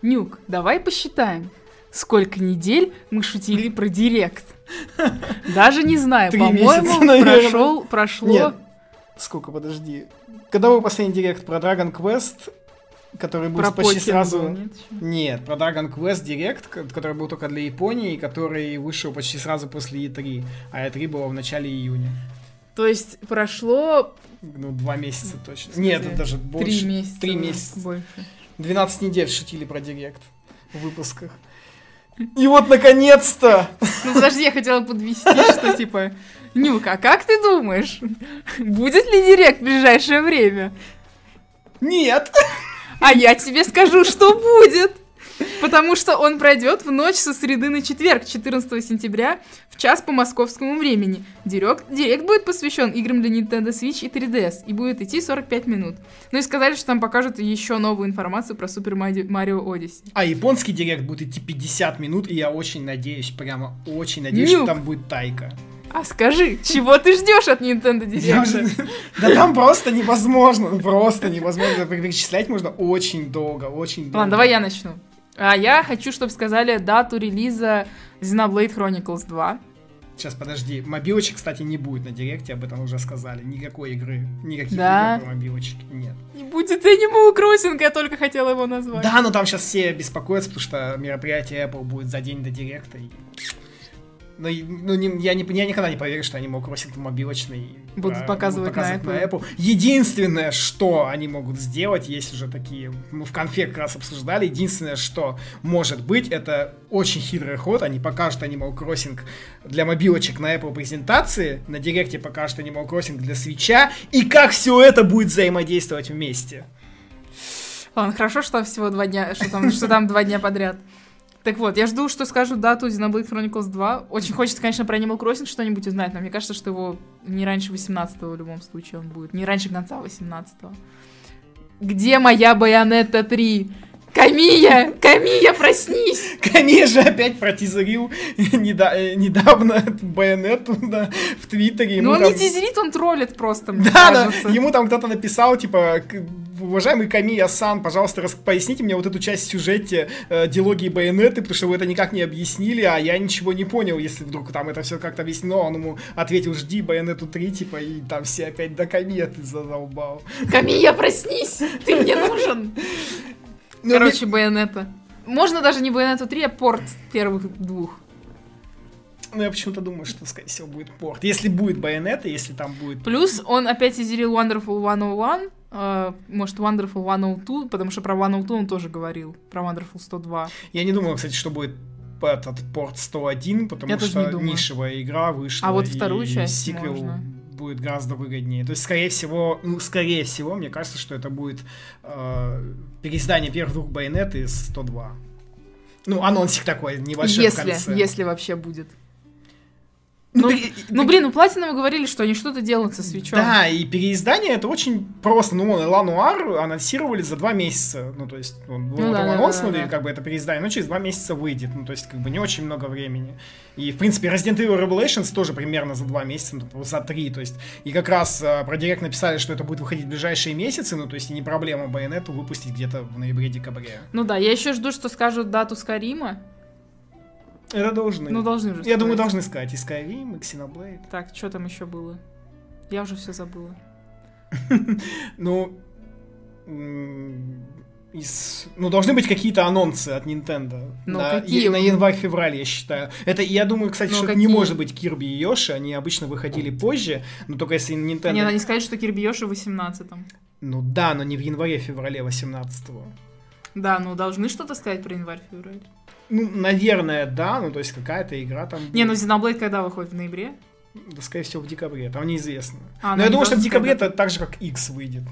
Speaker 2: Нюк, давай посчитаем. Сколько недель мы шутили про Директ? Даже не знаю, по-моему, прошел, прошло...
Speaker 1: Нет. Сколько, подожди. Когда был последний директ про Dragon Quest, который был
Speaker 2: Про
Speaker 1: почти
Speaker 2: Покер
Speaker 1: сразу...
Speaker 2: был, нет?
Speaker 1: Нет, про Dragon Quest Direct, ко- который был только для Японии, который вышел почти сразу после E3. А E3 было в начале июня.
Speaker 2: То есть прошло
Speaker 1: Ну, два месяца точно.
Speaker 2: смысле,
Speaker 1: Нет, это даже больше.
Speaker 2: три месяца.
Speaker 1: Три месяца.
Speaker 2: Больше.
Speaker 1: 12 недель шутили про Директ в выпусках. И вот, наконец-то!
Speaker 2: Ну подожди, я хотела подвести, что типа... Нюк, а как ты думаешь, будет ли Директ в ближайшее время?
Speaker 1: Нет!
Speaker 2: А я тебе скажу, что будет. Потому что он пройдет в ночь со среды на четверг, 14 сентября, в час по московскому времени. Директ, директ будет посвящен играм для Nintendo Switch и 3DS, и будет идти 45 минут. Ну и сказали, что там покажут еще новую информацию про Супер Марио Odyssey.
Speaker 1: А японский директ будет идти 50 минут, и я очень надеюсь, прямо очень надеюсь,
Speaker 2: Нюк.
Speaker 1: что там будет тайка.
Speaker 2: А скажи, чего ты ждешь от Nintendo Direct?
Speaker 1: Да там просто невозможно, ну просто невозможно. Перечислять можно очень долго, очень долго.
Speaker 2: Ладно, давай я начну. А я хочу, чтобы сказали дату релиза Xenoblade Chronicles 2.
Speaker 1: Сейчас, подожди. Мобилочек, кстати, не будет на директе, об этом уже сказали. Никакой игры, никаких
Speaker 2: Да?
Speaker 1: игр про мобилочки нет.
Speaker 2: Не будет Animal Crossing, я только хотела его назвать.
Speaker 1: Да, но там сейчас все беспокоятся, потому что мероприятие Apple будет за день до директа. и- Но ну, не- я, не, я никогда не поверю, что Animal Crossing мобилочный
Speaker 2: Будут
Speaker 1: э,
Speaker 2: показывать на Apple.
Speaker 1: Единственное, что они могут сделать, есть уже такие, мы в конфе как раз обсуждали, единственное, что может быть, это очень хитрый ход, они покажут Animal Crossing для мобилочек на Apple презентации, на директе покажут Animal Crossing для свеча, и как все это будет взаимодействовать вместе.
Speaker 2: Ладно, хорошо, что там всего два дня, что там, что там два дня подряд. Так вот, я жду, что скажут дату Xenoblade Chronicles 2. Очень хочется, конечно, про Animal Crossing что-нибудь узнать, но мне кажется, что его не раньше 18-го в любом случае он будет. Не раньше конца 18-го. Где моя Байонетта 3? Камия! Камия, проснись!
Speaker 1: Камия же опять протизерил э, недавно байонету да, в Твиттере.
Speaker 2: Ну он
Speaker 1: там-
Speaker 2: не тизерит, он троллит просто, мне
Speaker 1: Да, да,
Speaker 2: кажется.
Speaker 1: ему там кто-то написал, типа, «К- уважаемый Камия Сан, пожалуйста, рас- поясните мне вот эту часть в сюжете э, дилогии байонеты, потому что вы это никак не объяснили, а я ничего не понял, если вдруг там это все как-то объяснено. Он ему ответил, жди байонету 3, типа, и там все опять до Камия ты задолбал.
Speaker 2: Камия, проснись! Ты мне нужен!
Speaker 1: Ну,
Speaker 2: Короче, Байонета. Можно даже не Байонету 3, а порт первых двух.
Speaker 1: Ну, я почему-то думаю, что, скорее всего, будет порт. Если будет байонета, если там будет...
Speaker 2: Плюс он опять изерил Wonderful 101, э, может, Wonderful 102, потому что про 102 он тоже говорил, про Wonderful 102.
Speaker 1: Я не думаю, кстати, что будет этот порт 101, потому
Speaker 2: Я
Speaker 1: что нишевая игра вышла.
Speaker 2: А вот
Speaker 1: и
Speaker 2: вторую часть
Speaker 1: сиквел
Speaker 2: можно.
Speaker 1: Будет гораздо выгоднее. То есть, скорее всего, ну, скорее всего, мне кажется, что это будет э, переиздание первых двух байонет из 102. Ну, анонсик такой небольшой в
Speaker 2: Если,
Speaker 1: конце.
Speaker 2: если вообще будет. Ну,
Speaker 1: пере-
Speaker 2: ну, блин, у Platinum говорили, что они что-то делают со свечом.
Speaker 1: Да, и переиздание это очень просто. Ну, вон, Ла Нуар анонсировали за два месяца. Ну, то есть, он,
Speaker 2: Ну
Speaker 1: вот
Speaker 2: да,
Speaker 1: его
Speaker 2: да,
Speaker 1: анонснули,
Speaker 2: да, да.
Speaker 1: как бы это переиздание, но через два месяца выйдет. Ну, то есть, как бы не очень много времени. И, в принципе, Resident Evil Revelations тоже примерно за два месяца, ну, за три. То есть, и как раз а, про Директ написали, что это будет выходить в ближайшие месяцы, ну, то есть, и не проблема Байонету выпустить где-то в ноябре-декабре.
Speaker 2: Ну да, я еще жду, что скажут дату Скарима.
Speaker 1: Это должны.
Speaker 2: Ну, должны же
Speaker 1: Я думаю,
Speaker 2: сказать.
Speaker 1: должны сказать и Skyrim, и Xenoblade.
Speaker 2: Так, что там еще было? Я уже все забыла.
Speaker 1: Ну, из, ну, должны быть какие-то анонсы от Nintendo.
Speaker 2: Ну,
Speaker 1: на,
Speaker 2: какие?
Speaker 1: на январь-февраль, я считаю. Это, я думаю, кстати,
Speaker 2: Ну,
Speaker 1: что это не
Speaker 2: какие?
Speaker 1: может быть Кирби и Йоши, они обычно выходили позже, но только если Nintendo...
Speaker 2: Нет, они сказали, что Кирби Йоши в 18-м.
Speaker 1: Ну да, но не в январе-феврале 18-го.
Speaker 2: Да, ну должны что-то сказать про январь-февраль.
Speaker 1: Ну, наверное, да, ну, то есть какая-то игра там...
Speaker 2: Не, ну. Xenoblade когда выходит? В ноябре?
Speaker 1: Да, скорее всего, в декабре, там неизвестно.
Speaker 2: А,
Speaker 1: Но
Speaker 2: ну,
Speaker 1: я
Speaker 2: они
Speaker 1: думаю, что в декабре это так же, как X выйдет.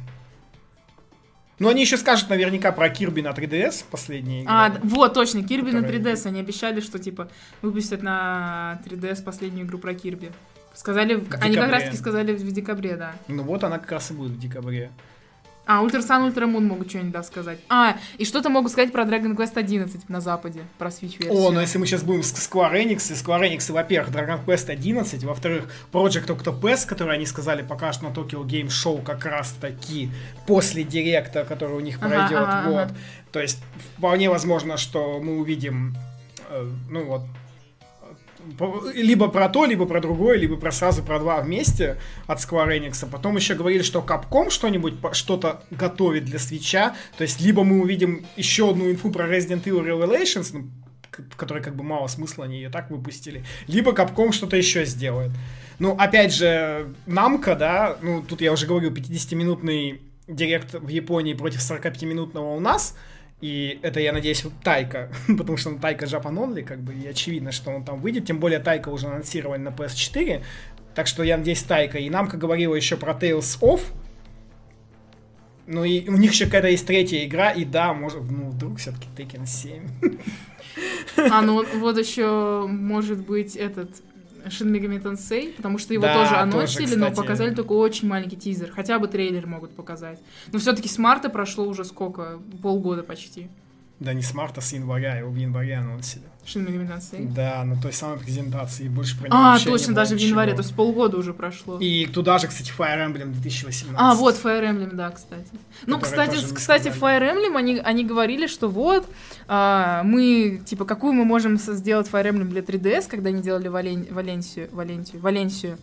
Speaker 1: Ну, они еще скажут наверняка про Кирби на 3DS, последняя игра.
Speaker 2: А, вот, точно, Кирби на
Speaker 1: Которая-
Speaker 2: 3DS. Они обещали, что, типа, выпустят на 3DS последнюю игру про Кирби. Сказали, в- они как раз таки сказали в декабре, да.
Speaker 1: Ну вот она как раз и будет в декабре.
Speaker 2: А, Ultra Sun, Ultra Moon могут что-нибудь да, сказать. А, и что-то могут сказать про Dragon Quest 11 на Западе, про Switch версию.
Speaker 1: О, ну если мы сейчас будем с Square Enix, и Square Enix, во-первых, Dragon Quest 11, во-вторых, Project Octopath, который они сказали покажут на Tokyo Game Show как раз таки после директа, который у них
Speaker 2: Ага,
Speaker 1: пройдет,
Speaker 2: ага,
Speaker 1: вот.
Speaker 2: ага.
Speaker 1: То есть вполне возможно, что мы увидим, э, ну вот, либо про то, либо про другое, либо про сразу про два вместе от Square Enix. Потом еще говорили, что Capcom что-нибудь, что-то готовит для свеча. То есть либо мы увидим еще одну инфу про Resident Evil Revelations, ну, которой как бы мало смысла, они ее так выпустили. Либо Capcom что-то еще сделает. Ну, опять же, Намка, да, ну, тут я уже говорил, 50-минутный директ в Японии против 45-минутного у нас. И это, я надеюсь, Тайка, потому что он Тайка Japan Only, как бы, и очевидно, что он там выйдет. Тем более Тайка уже анонсировали на PS4. Так что я надеюсь, Тайка. И Намка говорила еще про Tales of. Ну и у них еще какая-то есть третья игра, и да, может, ну вдруг все-таки Tekken 7.
Speaker 2: А, ну вот еще может быть этот Shin Megami Tensei, потому что его
Speaker 1: Да,
Speaker 2: тоже
Speaker 1: тоже,
Speaker 2: анонсили, но
Speaker 1: кстати.
Speaker 2: показали только очень маленький тизер. Хотя бы трейлер могут показать. Но все-таки с марта прошло уже сколько? Полгода почти.
Speaker 1: Да не с марта, с января, его в январе анонсили.
Speaker 2: Megami Tensei.
Speaker 1: Да, на той самой презентации, больше про
Speaker 2: А, точно, даже в январе, то есть полгода уже прошло.
Speaker 1: И туда же, кстати, Fire Emblem 2018.
Speaker 2: А, вот Fire Emblem, да, кстати. Ну, кстати, кстати. Fire Emblem, они, они говорили, что вот, а, мы, типа, какую мы можем сделать Fire Emblem для 3DS, когда они делали Вален- Валенсию, Валентию, Валенсию,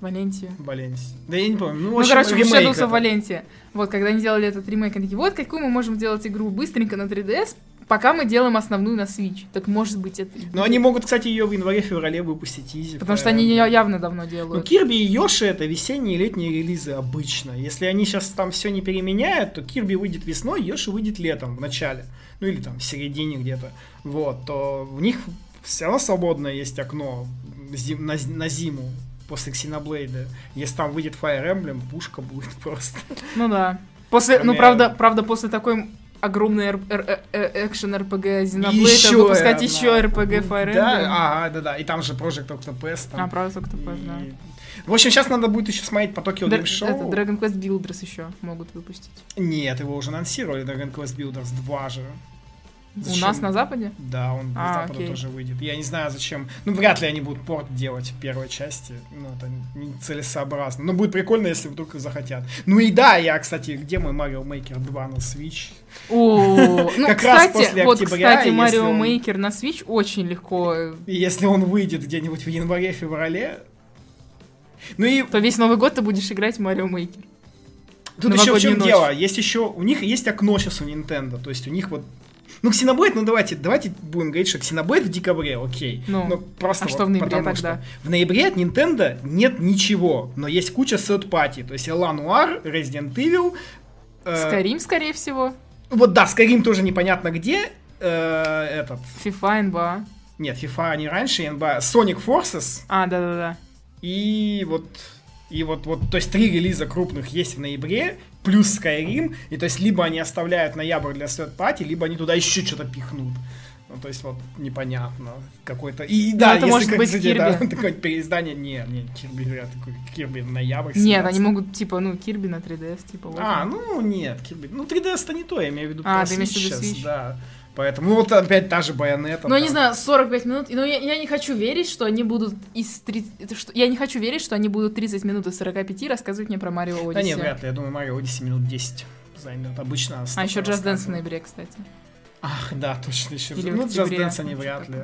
Speaker 2: Валентию.
Speaker 1: Валенсия. Да я не помню. Ну,
Speaker 2: Ну,
Speaker 1: общем,
Speaker 2: короче, Shadows of Валенсия. Вот, когда они делали этот ремейк, они такие, вот, какую мы можем делать игру быстренько на 3DS, пока мы делаем основную на Switch. Так, может быть, это... будет.
Speaker 1: они могут, кстати, ее в январе-феврале выпустить изи.
Speaker 2: Потому что они ее явно давно
Speaker 1: Ну,
Speaker 2: делают.
Speaker 1: Кирби и Йоши это весенние и летние релизы обычно. Если они сейчас там все не переменяют, то Кирби выйдет весной, Йоши выйдет летом, в начале. Ну или там в середине где-то. Вот, то в них все равно свободное есть окно зим- на, на зиму после Xenoblade. Если там выйдет Fire Emblem, пушка будет просто.
Speaker 2: Ну да. После, ну,
Speaker 1: Кроме-
Speaker 2: правда, правда, после такой огромной р- р- э, экшен RPG Xenoblade
Speaker 1: Еще
Speaker 2: выпускать еще RPG Fire Emblem.
Speaker 1: Да, ага, да, да. И там же Project Octopath. Там.
Speaker 2: А, правда, только
Speaker 1: И-
Speaker 2: да.
Speaker 1: В общем, сейчас надо будет еще смотреть по Tokyo Game Show.
Speaker 2: это, Dragon Quest Builders еще могут выпустить.
Speaker 1: Нет, его уже анонсировали, Dragon Quest Builders 2 же.
Speaker 2: У
Speaker 1: Зачем?
Speaker 2: нас на Западе?
Speaker 1: Да, он
Speaker 2: А,
Speaker 1: Запада
Speaker 2: окей.
Speaker 1: тоже выйдет. Я не знаю, зачем. Ну, вряд ли они будут порт делать в первой части. Ну, это не целесообразно. Но будет прикольно, если вдруг захотят. Ну и да, я, кстати, где мой Mario Maker 2 на Switch?
Speaker 2: О, ну,
Speaker 1: Как раз
Speaker 2: кстати,
Speaker 1: после
Speaker 2: вот,
Speaker 1: октября,
Speaker 2: кстати, Mario Maker на Switch очень легко.
Speaker 1: И если он выйдет где-нибудь в январе-феврале... Ну и
Speaker 2: То весь Новый год ты будешь играть в Mario Maker.
Speaker 1: Тут еще в чем
Speaker 2: ночь.
Speaker 1: дело? Есть еще, у них есть окно сейчас у Nintendo, то есть у них вот ну, Xenoblade, ну давайте, давайте будем говорить, что Xenoblade в декабре, окей.
Speaker 2: Ну,
Speaker 1: просто
Speaker 2: а
Speaker 1: вот
Speaker 2: что в ноябре
Speaker 1: потому
Speaker 2: тогда?
Speaker 1: что в ноябре от Nintendo нет ничего, но есть куча party, то есть Ла Нуар, Resident Evil, э,
Speaker 2: Skyrim, скорее всего.
Speaker 1: вот да, Skyrim тоже непонятно где, э, этот,
Speaker 2: FIFA, NBA.
Speaker 1: нет, FIFA не раньше, NBA, Sonic Forces,
Speaker 2: А, да-да-да.
Speaker 1: И вот, и вот, вот, то есть три релиза крупных есть в ноябре, плюс Skyrim, и то есть либо они оставляют ноябрь для third party, либо они туда еще что-то пихнут. Ну, то есть вот непонятно какой-то. И да,
Speaker 2: Ну, это
Speaker 1: если
Speaker 2: может
Speaker 1: как,
Speaker 2: быть
Speaker 1: кстати, да,
Speaker 2: Кирби.
Speaker 1: такое переиздание, не, не, Кирби, говорят, такой Кирби ноябрь.
Speaker 2: Нет,
Speaker 1: 17.
Speaker 2: они могут, типа, ну, Кирби на 3DS, типа, вот.
Speaker 1: А, ну нет, Кирби. Ну 3DS-то не то, я имею в виду
Speaker 2: А, ты имеешь в виду
Speaker 1: сейчас, да. Поэтому, ну вот опять та же байонета.
Speaker 2: Ну, я не знаю, 45 минут. Но я, я не хочу верить, что они будут из 30... это что, я не хочу верить, что они будут 30 минут из 45 рассказывать мне про Марио Odyssey.
Speaker 1: Да не, вряд ли, я думаю, Марио Одиссе минут 10 займет. Обычно
Speaker 2: А еще Just Dance в ноябре, кстати.
Speaker 1: Ах, да, точно еще.
Speaker 2: Или
Speaker 1: ну, Just Dance они вряд ли.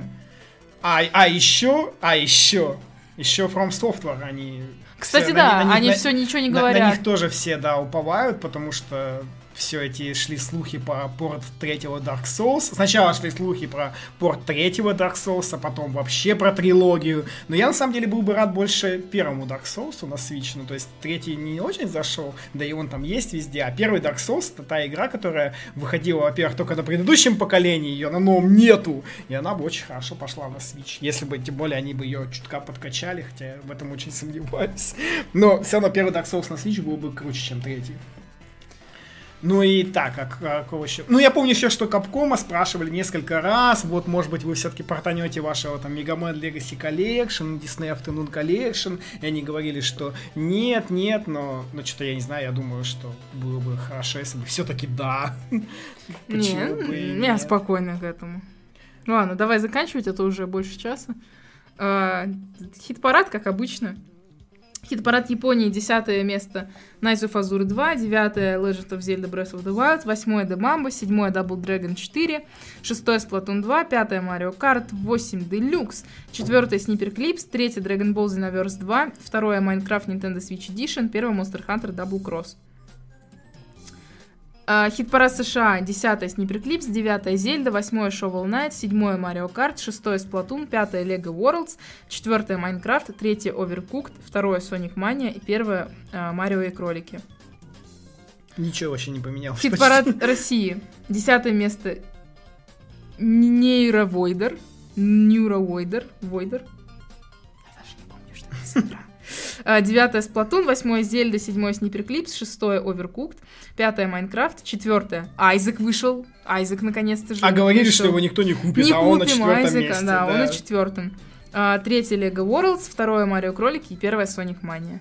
Speaker 1: А, а еще, а еще, еще From Software они...
Speaker 2: Кстати,
Speaker 1: все-
Speaker 2: да,
Speaker 1: на- на
Speaker 2: они
Speaker 1: на-
Speaker 2: все ничего не
Speaker 1: на-
Speaker 2: говорят.
Speaker 1: На них тоже все, да, уповают, потому что все эти шли слухи про порт третьего Dark Souls. Сначала шли слухи про порт третьего Dark Souls, а потом вообще про трилогию. Но я на самом деле был бы рад больше первому Dark Souls на Switch. Ну, то есть третий не очень зашел, да и он там есть везде. А первый Dark Souls это та игра, которая выходила, во-первых, только на предыдущем поколении, ее на новом нету. И она бы очень хорошо пошла на Switch. Если бы, тем более, они бы ее чутка подкачали, хотя я в этом очень сомневаюсь. Но все равно первый Dark Souls на Switch был бы круче, чем третий. Ну и так, а к- а какого еще? Ну, я помню еще, что Капкома спрашивали несколько раз, вот, может быть, вы все-таки портанете вашего там Man Legacy Collection, Disney Afternoon Collection, и они говорили, что нет, нет, но, ну, что-то я не знаю, я думаю, что было бы хорошо, если бы все-таки да. Почему бы и
Speaker 2: Не, я
Speaker 1: нет?
Speaker 2: спокойно к этому. Ладно, давай заканчивать, а то уже больше часа. А, Хит-парад, как обычно. Хит-парад Японии, десятое место Nights of Azure 2, девятое Legend of Zelda Breath of the Wild, восьмое The Mamba, седьмое Double Dragon 4, шестое Splatoon 2, пятое Mario Kart, 8 Deluxe, четвертое Sniper Clips, третье Dragon Ball Xenoverse 2, второе Minecraft Nintendo Switch Edition, первое Monster Hunter Double Cross. А, Хит-парад США, 10 Sniper Clips, 9 Зельда, 8 Shovel Knight, 7 Mario Kart, 6 Splatoon, 5 Lego Worlds, 4 Minecraft, 3 Overcooked, 2 Sonic Mania и 1 Марио и кролики.
Speaker 1: Ничего вообще не поменялось.
Speaker 2: Хит-парад России, 10 место Нейровойдер, Нюровойдер, Войдер. Я даже не помню, что это. А, Девятое Splatoon, восьмое Зельда, седьмое Clips, шестое Overcooked, пятое Майнкрафт, четвертое Айзек вышел. Айзек наконец-то же
Speaker 1: А говорили, что его никто не купит,
Speaker 2: Не
Speaker 1: а он на
Speaker 2: купим
Speaker 1: четвертом
Speaker 2: Айзека,
Speaker 1: месте.
Speaker 2: да, он на четвертом. А, Третье Lego Worlds, второе Марио Кролики и первое Sonic Mania.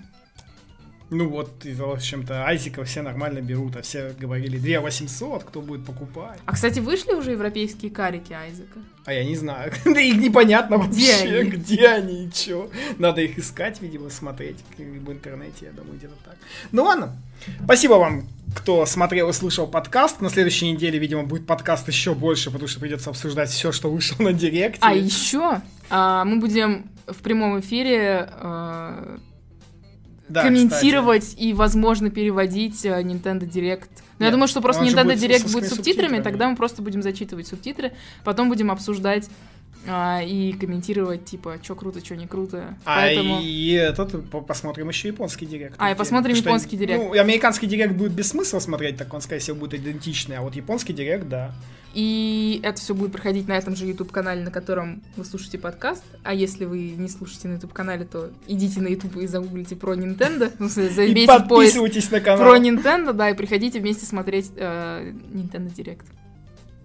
Speaker 1: Ну вот, и, в общем-то, Айзека все нормально берут, а все говорили 2 800, кто будет покупать?
Speaker 2: А, кстати, вышли уже европейские карики Айзека?
Speaker 1: А я не знаю, да их непонятно
Speaker 2: Где
Speaker 1: вообще,
Speaker 2: они?
Speaker 1: где они и чё. Надо их искать, видимо, смотреть в интернете, я думаю, где-то так. Ну ладно, спасибо вам, кто смотрел и слушал подкаст. На следующей неделе, видимо, будет подкаст еще больше, потому что придется обсуждать все, что вышло на директе.
Speaker 2: А еще а, мы будем в прямом эфире а,
Speaker 1: Да,
Speaker 2: комментировать и, возможно, переводить э, Nintendo Direct. Но я
Speaker 1: Нет,
Speaker 2: думаю, что просто Nintendo
Speaker 1: будет
Speaker 2: Direct будет с
Speaker 1: субтитрами.
Speaker 2: субтитрами, тогда мы просто будем зачитывать субтитры, потом будем обсуждать а, и комментировать, типа, что круто, что не круто.
Speaker 1: А
Speaker 2: Поэтому...
Speaker 1: и этот, по- посмотрим еще японский директ.
Speaker 2: А, и посмотрим
Speaker 1: что-
Speaker 2: японский директ.
Speaker 1: Ну, американский директ будет без смысла смотреть, так он, скорее всего, будет идентичный, а вот японский директ, да.
Speaker 2: И это все будет проходить на этом же YouTube-канале, на котором вы слушаете подкаст. А если вы не слушаете на YouTube-канале, то идите на YouTube и загуглите про Nintendo. Ну, смысле,
Speaker 1: И
Speaker 2: забейте в поиск
Speaker 1: подписывайтесь на канал.
Speaker 2: про Nintendo, да, и приходите вместе смотреть э, Nintendo Direct.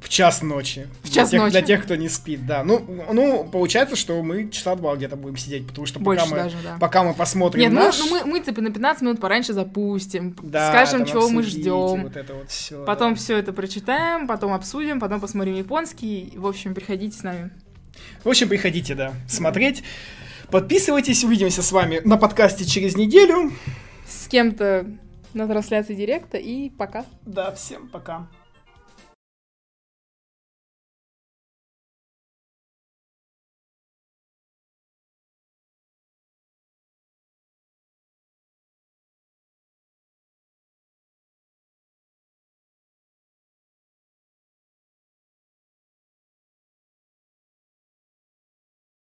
Speaker 1: В час ночи.
Speaker 2: В час
Speaker 1: для тех,
Speaker 2: ночи.
Speaker 1: Для тех, кто не спит, да. Ну, ну, получается, что мы часа два где-то будем сидеть, потому что пока,
Speaker 2: Больше
Speaker 1: мы,
Speaker 2: даже, да.
Speaker 1: пока мы посмотрим
Speaker 2: Нет, ну,
Speaker 1: наш...
Speaker 2: ну мы, мы типа на 15 минут пораньше запустим,
Speaker 1: да,
Speaker 2: скажем, чего мы ждем.
Speaker 1: Вот это вот все.
Speaker 2: Потом все это прочитаем, потом обсудим, потом посмотрим японский. В общем, приходите с нами.
Speaker 1: В общем, приходите, да, смотреть. Подписывайтесь, увидимся с вами на подкасте через неделю.
Speaker 2: С кем-то на трансляции директа и пока.
Speaker 1: Да, всем пока.